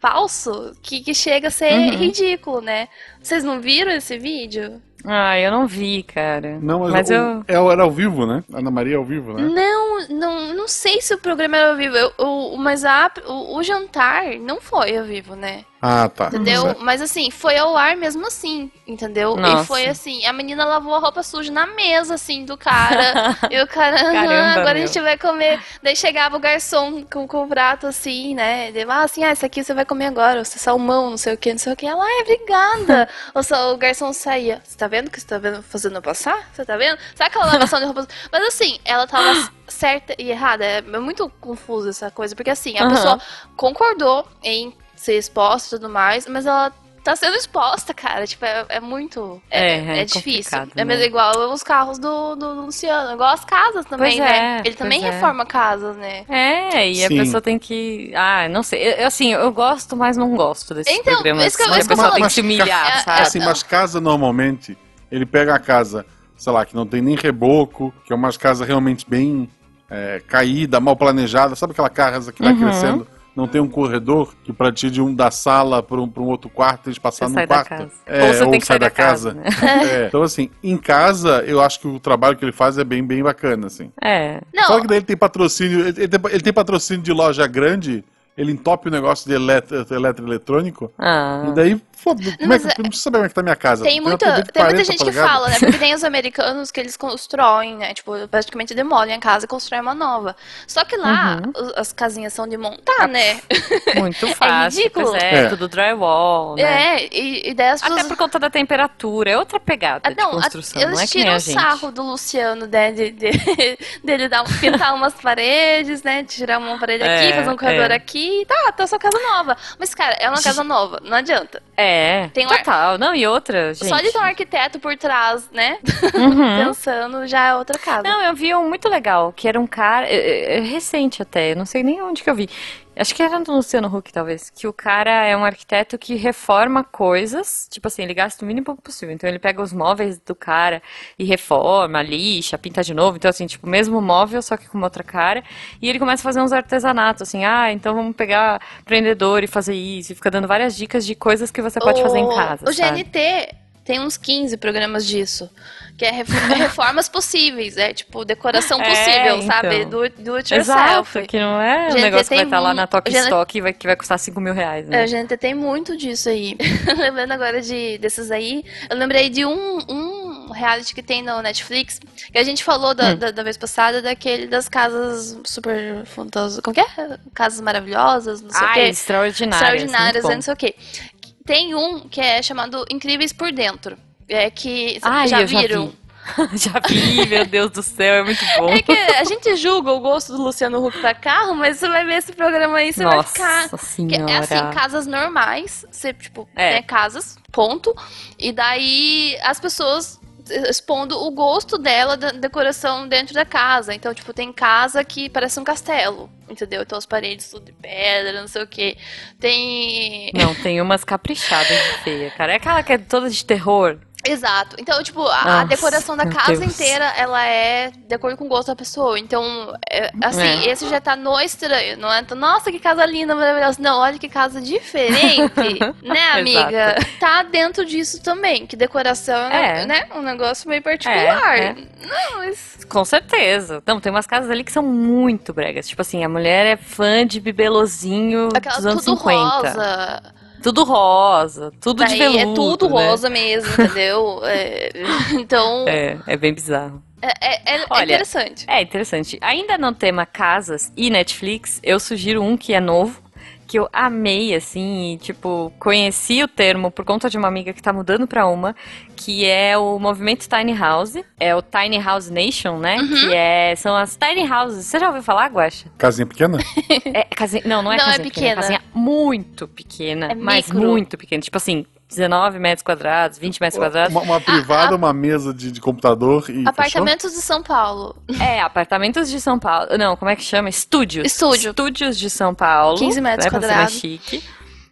falso que, que chega a ser Uhum. ridículo, né? Vocês não viram esse vídeo? Ah, eu não vi, cara. Não, mas, Mas o- eu- é- era ao vivo, né? Ana Maria ao vivo, né? Não, não, não sei se o programa era ao vivo, eu- o- mas a, o, o jantar não foi ao vivo, né? Ah, tá. Entendeu? Certo. Mas assim, foi ao ar mesmo assim, entendeu? Nossa. E foi assim, a menina lavou a roupa suja na mesa, assim, do cara. [LAUGHS] e o cara, "Aham, Caramba, agora meu. a gente vai comer. Daí chegava o garçom com, com o prato assim, né? Ele, ah, assim, ah, esse aqui você vai comer agora, esse salmão, não sei o que, não sei o que. Ela, ai, obrigada. [LAUGHS] Ou só o garçom saía. Você tá vendo o que você tá vendo fazendo passar? Você tá vendo? Sabe aquela lavação de roupa? Mas assim, ela tava [GASPS] certa e errada. É muito confuso essa coisa, porque assim, a pessoa concordou em ser exposta e tudo mais, mas ela tá sendo exposta, cara. Tipo, é, é muito. É, É, é difícil. complicado, É mesmo né? igual os carros do, do Luciano. Igual as casas também, Pois né? é, Ele também é. reforma casas, né? É, e a Sim. pessoa tem que. Ah, não sei. Eu- assim, eu gosto, mas não gosto desses Então, onde isso a pessoa falo. tem que se humilhar, É, sabe? Assim, mas casa normalmente, ele pega a casa, sei lá, que não tem nem reboco, que é umas casas realmente bem é, caída, mal planejada. Sabe aquela casa que vai Uhum. crescendo? Não tem um corredor que pra ti de um da sala para um, pra um outro quarto, que passar Você num sai da quarto. casa. É, ou você tem que sair da casa. né? [LAUGHS] É, Então, assim, em casa, eu acho que o trabalho que ele faz é bem, bem bacana, assim. É. Não, Só que daí ele tem patrocínio, ele, ele tem, ele tem patrocínio de loja grande, ele entope o negócio de eletro, eletroeletrônico, Ah. e daí, foda como é que, eu não preciso saber como é que tá a minha casa. Tem muita, de tem muita 40 gente que polegadas. fala, né? Porque tem [LAUGHS] os americanos que eles constroem, né? Tipo, praticamente demolem a casa e constroem uma nova. Só que lá, Uhum. as casinhas são de montar, né? [LAUGHS] Muito fácil. ridículo. Pois é, É. tudo drywall, né? É, e, e daí as Até pessoas... por conta da temperatura, é outra pegada Ah, de não, a- construção, eles não é que tiram a o sarro do Luciano, né? De, de, [LAUGHS] dele dar, um- pintar umas paredes, né? Tirar uma parede aqui, É, fazer um corredor é. aqui. Tá, tá sua casa nova. Mas, cara, é uma casa nova, não adianta. É, Tem um ar- total. Não, e outra, gente. Só de ter um arquiteto por trás, né? Uhum. [LAUGHS] Pensando, já é outra casa. Não, eu vi um muito legal, que era um cara, é, é, é recente até, eu não sei nem onde que eu vi. Acho que era no Luciano Huck, talvez. Que o cara é um arquiteto que reforma coisas, tipo assim, ele gasta o mínimo possível. Então ele pega os móveis do cara e reforma, lixa, pinta de novo. Então, assim, tipo, mesmo móvel, só que com uma outra cara. E ele começa a fazer uns artesanatos, assim, ah, então vamos pegar prendedor e fazer isso. E fica dando várias dicas de coisas que você pode fazer em casa. O sabe? GNT tem uns 15 programas disso. Que é ref- reformas possíveis, é tipo decoração É, possível, então. sabe? Do, do it Exato, yourself. que não é um negócio que vai estar lá mu- na Tok Stock e vai, que vai custar 5 mil reais, É, né? o GNT tem muito disso aí. [LAUGHS] Lembrando agora de, desses aí, eu lembrei de um, um reality que tem no Netflix, que a gente falou da, Hum. da, da vez passada, daquele das casas super fantásticas. Como que é? Casas maravilhosas, não sei o Ai, quê. extraordinárias. Extraordinárias, muito não sei o quê. Tem um que é chamado Incríveis por Dentro. É que Ai, já eu já viram? vi. [LAUGHS] já vi, meu Deus do céu, é muito bom. É que a gente julga o gosto do Luciano Huck pra carro, mas você vai ver esse programa aí, você vai Nossa ficar. Que senhora. é assim, casas normais, você, tipo, É. né, casas, ponto. E daí as pessoas expondo o gosto dela da decoração dentro da casa. Então, tipo, tem casa que parece um castelo, entendeu? Então as paredes tudo de pedra, não sei o que. Tem. Não, tem umas caprichadas de feia, cara. É aquela que é toda de terror. Exato. Então, tipo, a, Nossa, decoração da casa Deus. inteira, ela é de acordo com o gosto da pessoa. Então, é, assim, É. esse já tá no estranho. Não é, nossa, que casa linda, maravilhosa. Não, olha que casa diferente. [LAUGHS] né, amiga? Tá dentro disso também. Que decoração é, É. né, um negócio meio particular. É, é. Não, mas... Com certeza. Não, tem umas casas ali que são muito bregas. Tipo assim, a mulher é fã de bibelozinho Aquela dos anos tudo 50. rosa. Tudo rosa, tudo de Daí veludo. é tudo né? rosa mesmo, entendeu? [LAUGHS] É, então, É, é bem bizarro. é, é- é Olha, interessante. É interessante. Ainda no tema casas e Netflix, eu sugiro um que é novo, que eu amei, assim, e, tipo, conheci o termo por conta de uma amiga que tá mudando pra uma, que é o movimento Tiny House. É o Tiny House Nation, né? Uhum. Que é, são as Tiny Houses. Você já ouviu falar, Guaxa? Casinha pequena? É, casinha, não, não é Não, é casinha pequena. É casinha muito pequena, É mas micro. muito pequena. Tipo assim, 19 metros quadrados, 20 metros quadrados. Uma, uma privada, uma mesa de, de computador e. fechou? Apartamentos de São Paulo. É, apartamentos de São Paulo. Não, como é que chama? Estúdios. Estúdio. Estúdios de São Paulo. 15 metros né, pra ser mais quadrados. chique.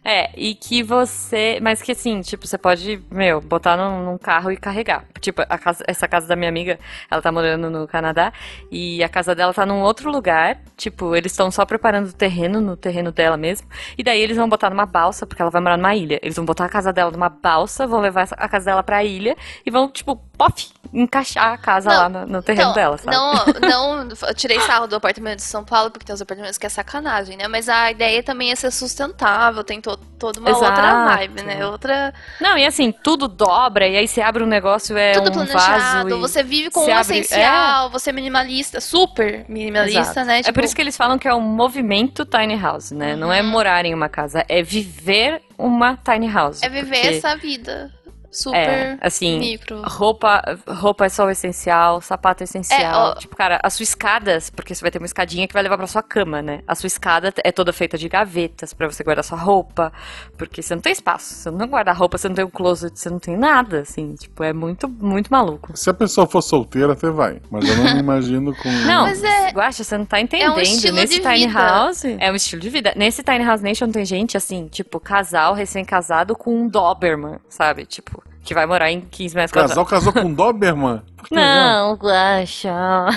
É, e que você. Mas que assim, tipo, você pode, meu, botar num, num carro e carregar. Tipo, a casa- essa casa da minha amiga, ela tá morando no Canadá. E a casa dela tá num outro lugar. Tipo, eles estão só preparando o terreno, no terreno dela mesmo. E daí eles vão botar numa balsa, porque ela vai morar numa ilha. Eles vão botar a casa dela numa balsa, vão levar a casa dela pra ilha e vão, tipo, pof, encaixar a casa Não, lá no, no terreno Então, dela, sabe? Não, [LAUGHS] não, eu tirei sarro do apartamento de São Paulo, porque tem os apartamentos que é sacanagem, né? Mas a ideia também é ser sustentável, tem to, toda uma outra Exato. vibe, né? Outra. Não, e assim, tudo dobra, e aí você abre um negócio, é Tudo um planejado, vaso. você vive com o abre- essencial, você é minimalista, super minimalista, Exato. né? É por isso que eles falam que é um movimento tiny house, né? Não é Uhum. morar em uma casa, é viver uma tiny house. É viver porque essa vida super É, assim, micro. Roupa, roupa é só o essencial, sapato é essencial. É, ó- Tipo, cara, as suas escadas, porque você vai ter uma escadinha que vai levar pra sua cama, né? A sua escada é toda feita de gavetas pra você guardar sua roupa, porque você não tem espaço, você não tem guarda-roupa, você não tem um closet, você não tem nada, assim. Tipo, é muito, muito maluco. Se a pessoa for solteira, até vai. Mas eu não me imagino com. [LAUGHS] Não, Mas é- Guaxa, você não tá entendendo. estilo Nesse de Tiny vida. House. É um estilo de vida. Nesse Tiny House Nation tem gente, assim, tipo, casal recém-casado com um Doberman, sabe? Tipo, que vai morar em 15 metros Casal quadrados. casou com Doberman? [LAUGHS] Não, Guaxa.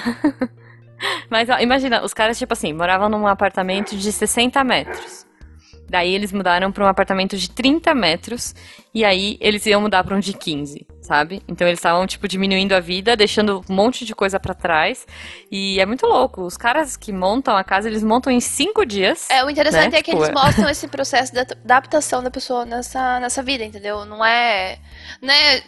[LAUGHS] Mas ó, imagina, os caras, tipo assim, moravam num apartamento de 60 metros. Daí eles mudaram pra um apartamento de 30 metros. E aí eles iam mudar pra um de 15, sabe? Então eles estavam, tipo, diminuindo a vida, deixando um monte de coisa pra trás. E é muito louco. Os caras que montam a casa, eles montam em 5 dias. É, o interessante né? é que Tipo, eles é. mostram esse [LAUGHS] processo de adaptação da pessoa nessa, nessa vida, entendeu? Não é. Né,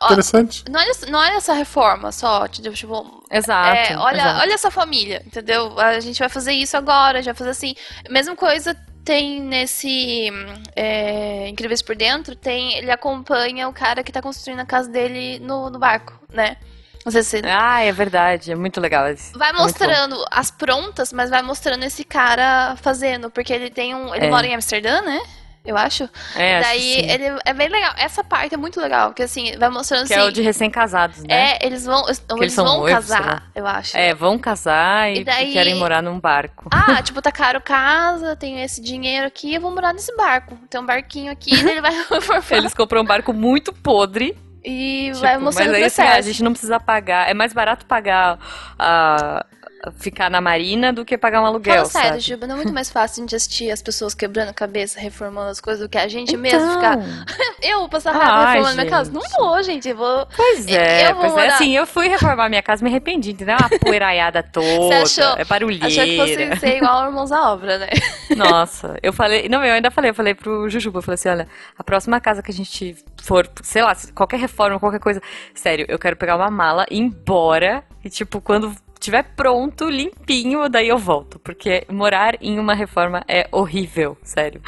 ó, Interessante. não, é, não é essa reforma só, tipo, tipo, Exato. é, olha, exato. olha essa família, entendeu? A gente vai fazer isso agora, a gente vai fazer assim. Mesma coisa tem nesse é, Incríveis por Dentro, tem ele acompanha o cara que tá construindo a casa dele no, no barco, né? Não sei se Ah, é verdade. É muito legal. Vai É mostrando as prontas, mas vai mostrando esse cara fazendo, porque ele tem um. Ele É. mora em Amsterdã, né? Eu acho. É, acho Daí sim. ele é bem legal. Essa parte é muito legal, porque assim, vai mostrando Que assim. é o de recém-casados, né? É, eles vão, eles eles vão noivos, casar, eu acho. É, vão casar e, E daí- querem morar num barco. Ah, [LAUGHS] tipo, tá caro casa, tenho esse dinheiro aqui, eu vou morar nesse barco. Tem um barquinho aqui, ele vai [LAUGHS] Eles compram um barco muito podre. e tipo, vai mostrando mas o aí assim, a processo. gente não precisa pagar. É mais barato pagar a ficar na marina do que pagar um aluguel, Fala sério, sabe? Juba, não é muito mais fácil a gente assistir as pessoas quebrando a cabeça, reformando as coisas, do que a gente Então, mesmo ficar. [LAUGHS] Eu vou passar raiva Ai, reformando minha casa? Não gente. vou, gente. Eu vou. Pois é, Eu vou pois é. morar- Assim, eu fui reformar minha casa, me arrependi, entendeu? Uma [LAUGHS] poeiraiada toda, achou- é barulheira. Achou que fosse ser igual Irmãos à Obra, né? [LAUGHS] Nossa, eu falei. Não, eu ainda falei, eu falei pro Jujuba, eu falei assim: olha, a próxima casa que a gente for, sei lá, qualquer reforma, qualquer coisa. Sério, eu quero pegar uma mala, ir embora e, tipo, quando tiver pronto, limpinho, daí eu volto. Porque morar em uma reforma é horrível, sério.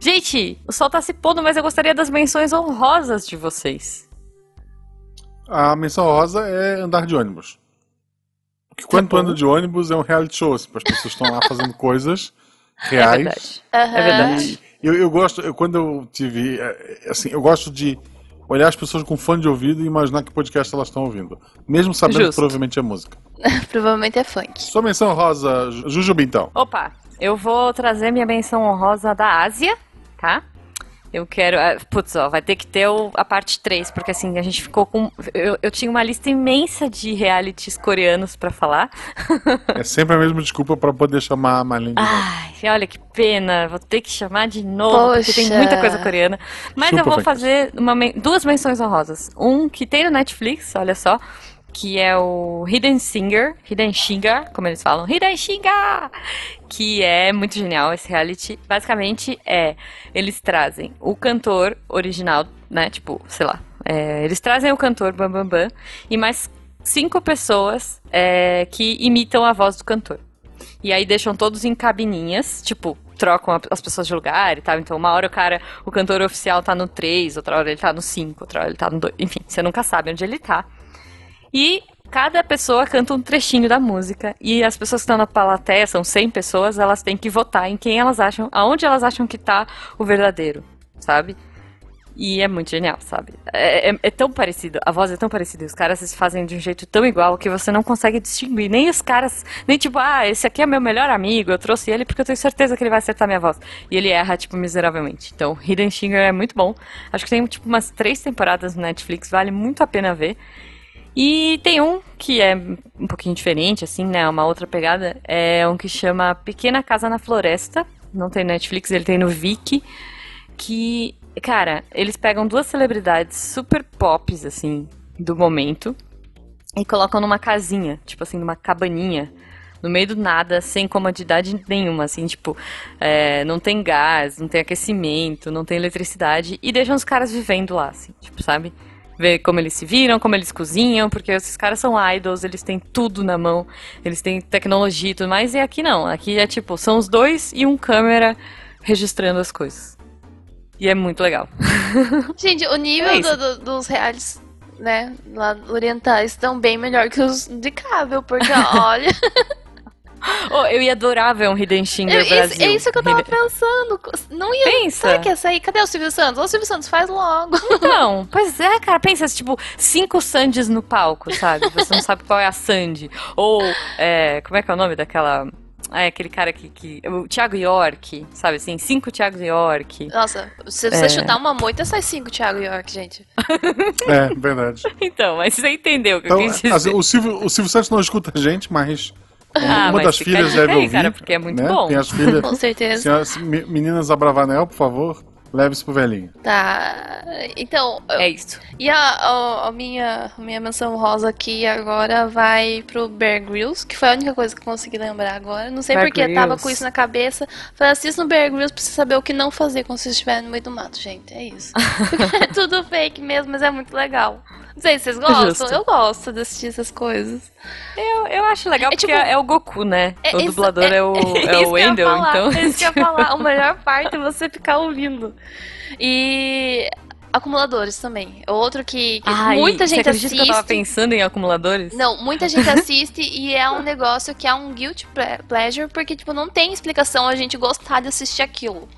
Gente, o sol tá se pondo, mas eu gostaria das menções honrosas de vocês. A menção rosa é andar de ônibus. Porque quando tu anda de ônibus é um reality show, assim, as pessoas estão lá fazendo [LAUGHS] coisas É reais. verdade. Aham. É verdade. Eu, eu gosto, eu, quando eu tive. eh, Assim, eu gosto de olhar as pessoas com fone de ouvido e imaginar que podcast elas estão ouvindo. Mesmo sabendo que Justo. provavelmente é música. [LAUGHS] Provavelmente é funk. Sua menção rosa, Ju- Jujuba, então. Opa, eu vou trazer minha menção honrosa da Ásia, tá? Eu quero. ah, Putz, ó, vai ter que ter o- a parte 3, porque assim, a gente ficou com. Eu, eu tinha uma lista imensa de realities coreanos pra falar. É sempre a mesma desculpa pra poder chamar a Marlene novo. Ai, olha que pena, vou ter que chamar de novo, porque tem Poxa. muita coisa coreana. Mas Super eu vou fantástico. fazer uma duas menções honrosas. Um que tem no Netflix, olha só, que é o Hidden Singer, Hidden Singer, como eles falam, Hidden Singer, que é muito genial esse reality. Basicamente é, eles trazem o cantor original, né, tipo, sei lá, é, eles trazem o cantor Bam Bam Bam e mais cinco pessoas é, que imitam a voz do cantor. E aí deixam todos em cabininhas, tipo, trocam as pessoas de lugar e tal. Então, uma hora o cara, o cantor oficial tá no 3, outra hora ele tá no 5, outra hora ele tá no 2. Enfim, você nunca sabe onde ele tá. E cada pessoa canta um trechinho da música. E as pessoas que estão na plateia, são 100 pessoas, elas têm que votar em quem elas acham, aonde elas acham que tá o verdadeiro, sabe? E é muito genial, sabe? É, é- é tão parecido, a voz é tão parecida, os caras se fazem de um jeito tão igual que você não consegue distinguir. Nem os caras, nem tipo, ah, esse aqui é meu melhor amigo, eu trouxe ele porque eu tenho certeza que ele vai acertar minha voz. E ele erra, tipo, miseravelmente. Então, Hidden Singer é muito bom. Acho que tem, tipo, umas três temporadas no Netflix, vale muito a pena ver. E tem um que é um pouquinho diferente, assim, né? Uma outra pegada. É um que chama Pequena Casa na Floresta. Não tem Netflix, ele tem no Viki. Que, cara, eles pegam duas celebridades super pops, assim, do momento. E colocam numa casinha, tipo assim, numa cabaninha. No meio do nada, sem comodidade nenhuma, assim, tipo, é, não tem gás, não tem aquecimento, não tem eletricidade, e deixam os caras vivendo lá, assim, tipo, sabe? Ver como eles se viram, como eles cozinham, porque esses caras são idols, eles têm tudo na mão, eles têm tecnologia e tudo mais, e aqui não, aqui é tipo, são os dois e um câmera registrando as coisas. E é muito legal. [LAUGHS] Gente, o nível É do- do- dos reais, né, lá orientais estão bem melhor que os de cável, porque [LAUGHS] olha. Oh, eu ia adorar ver um Hidden eu- Singer isso- Brasil. é isso que eu tava [LAUGHS] Hidden- pensando. Não ia. Pensa. Será que ia sair? Cadê o Silvio Santos? Ô, Silvio Santos, faz logo. [LAUGHS] Não, pois é, cara, pensa, tipo, cinco Sandys no palco, sabe? Você não sabe qual é a Sandy. Ou, é, como é que é o nome daquela... Ah, é aquele cara que, que... O Thiago York, sabe assim? Cinco Thiago York. Nossa, se você É. chutar uma moita, sai cinco, Thiago York, gente. [LAUGHS] É, verdade. Então, mas você entendeu o que eu Então, quis dizer. o, Silvio, o Silvio Santos não escuta a gente, mas Ah, uma das filhas deve aí, ouvir. cara, porque é muito né? bom. Tem as filhas. Com certeza. Senhoras- me- meninas da Bravanel, por favor, leve isso pro velhinho. Tá. Então, É isso. e a, a- a minha, minha menção rosa aqui agora vai pro Bear Grylls, que foi a única coisa que eu consegui lembrar agora. Não sei Bear porque tava com isso na cabeça. Falei, assista no Bear Grylls pra você saber o que não fazer quando você estiver no meio do mato, gente. É isso. [LAUGHS] É tudo fake mesmo, mas é muito legal. Não sei se vocês gostam. Justo. Eu gosto de assistir essas coisas. Eu, eu acho legal É porque tipo- é o Goku, né? É o isso- dublador é, o, é o [LAUGHS] eu ia Wendell, então... É isso que eu ia falar. A melhor parte é você ficar ouvindo. E acumuladores também. Outro que, que Ai, muita você gente acredita assiste. que eu tava pensando em acumuladores? Não, muita gente assiste e é um negócio que é um guilty ple- pleasure, porque, tipo, não tem explicação a gente gostar de assistir aquilo.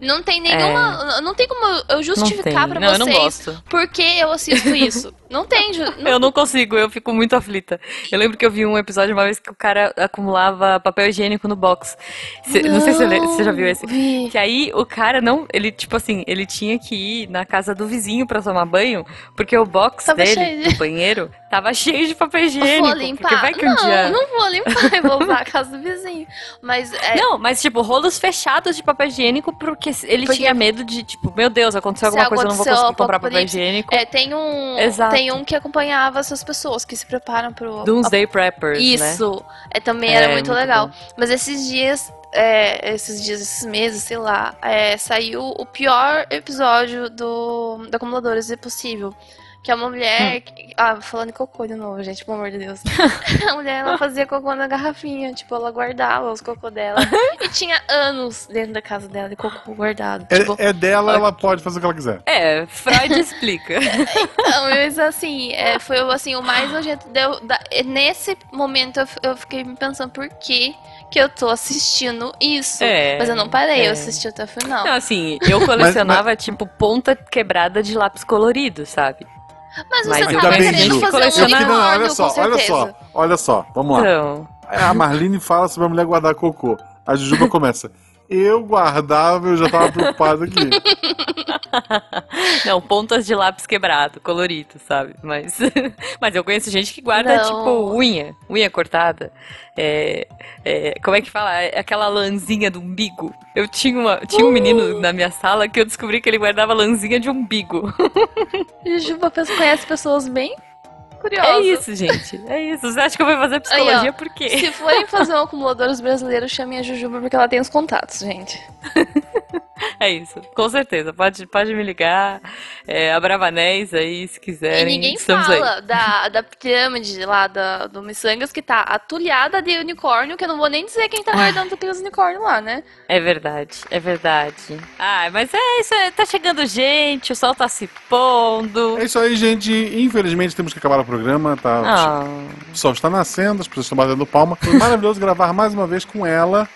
Não tem nenhuma. Não tem como eu É. Não justificar tem. pra Não, eu não vocês gosto. por que eu assisto isso. Não tem. ju- não- Eu não consigo, eu fico muito aflita. Eu lembro que eu vi um episódio uma vez que o cara acumulava papel higiênico no box. Cê- não sei se você, já viu esse. vi. Que aí o cara não. Ele, tipo assim, ele tinha que ir na casa do vizinho pra tomar banho, porque o box Tava dele, de- do banheiro, tava cheio de papel Eu higiênico. vou limpar. Vai que um não, dia. não vou limpar, eu vou usar a casa do vizinho. Mas é, [LAUGHS] Não, mas tipo, rolos fechados de papel higiênico porque ele Porque- tinha medo de, tipo, meu Deus, aconteceu Se alguma coisa, eu não vou conseguir comprar papel higiênico. É, tem um, Exato. tem um que acompanhava essas pessoas que se preparam pro Doomsday Preppers, né? Isso. É, também É, era muito, muito legal. bom. Mas esses dias, é, esses dias, esses meses, sei lá, é, saiu o pior episódio do, do Acumuladores é Possível. Que é uma mulher. que- Ah, falando em cocô de novo, gente, pelo amor de Deus. [LAUGHS] a mulher, ela fazia cocô na garrafinha. Tipo, ela guardava os cocô dela. e tinha anos dentro da casa dela de cocô guardado. Tipo, É, é dela, ela pode fazer o que ela quiser. É, Freud explica. [LAUGHS] Não, mas assim, é, foi assim, o mais nojento deu. da- nesse momento eu, eu fiquei me pensando por que, que eu tô assistindo isso. É, mas eu não parei, é. eu assisti até o final. Não, assim, eu colecionava, tipo, ponta quebrada de lápis colorido, sabe? Mas mas você eu tava também, querendo fazer um não, olha só, com olha só, olha só, vamos lá. Então, A Marlene fala sobre a mulher guardar cocô. A Jujuba começa. Eu guardava, eu já tava preocupado aqui. [LAUGHS] [LAUGHS] não, pontas de lápis quebrado, colorido, sabe? Mas, [LAUGHS] mas eu conheço gente que guarda, Não. tipo, unha, unha cortada. É, é, como é que fala? É Aquela lãzinha do umbigo. Eu tinha, uma, tinha um menino na minha sala que eu descobri que ele guardava lãzinha de umbigo. [LAUGHS] Jujuba pensa- conhece pessoas bem curiosas. É isso, gente. É isso. Você acha que eu vou fazer psicologia Aí, ó. por quê? Se forem fazer um acumuladores brasileiros, chamem a Jujuba porque ela tem os contatos, gente. É isso, com certeza. Pode, pode me ligar. É, a Bravanéis aí, se E quiserem. ninguém estamos aí. fala da, da pirâmide lá da, do Missangas que tá atulhada de unicórnio, que eu não vou nem dizer quem tá guardando aqueles unicórnios lá, né? É verdade, é verdade. Ah, mas é isso, é, tá chegando gente, o sol tá se pondo. É isso aí, gente. Infelizmente temos que acabar o programa, tá? Ah, O sol está nascendo, as pessoas estão batendo palma. Foi maravilhoso [LAUGHS] gravar mais uma vez com ela,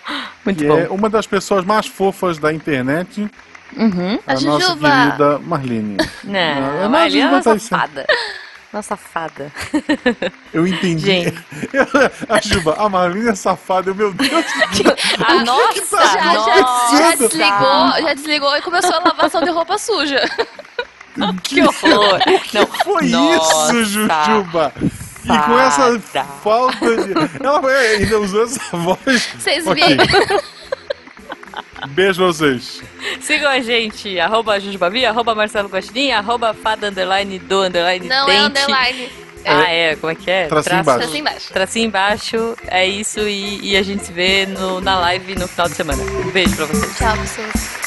muito que bom. é uma das pessoas mais fofas da internet, Uhum. a, A nossa Jujuba. querida Marlene. Não, ali é Jujuba uma tá aí safada. Uma safada. Eu entendi. Gente. [LAUGHS] a Juba, a Marlene é safada, eu, meu Deus. [LAUGHS] A nossa, tá Já, já, já desligou, já desligou e começou a lavação de roupa suja. [LAUGHS] Que horror. Não, Foi nossa. isso, Jujuba? E com essa falta de. Ela ainda usou essa voz. Vocês Ok. viram? Beijo pra vocês. Sigam a gente, arroba Jujubavi, arroba Marcelo Guaxinim, arroba fada underline do underline Não dente. é underline. Ah, é, como é que é? Tracinho Traço- embaixo. Assim embaixo. Tracinho embaixo, é isso, e, e a gente se vê no, na live no final de semana. Um beijo pra vocês. Tchau, pessoas.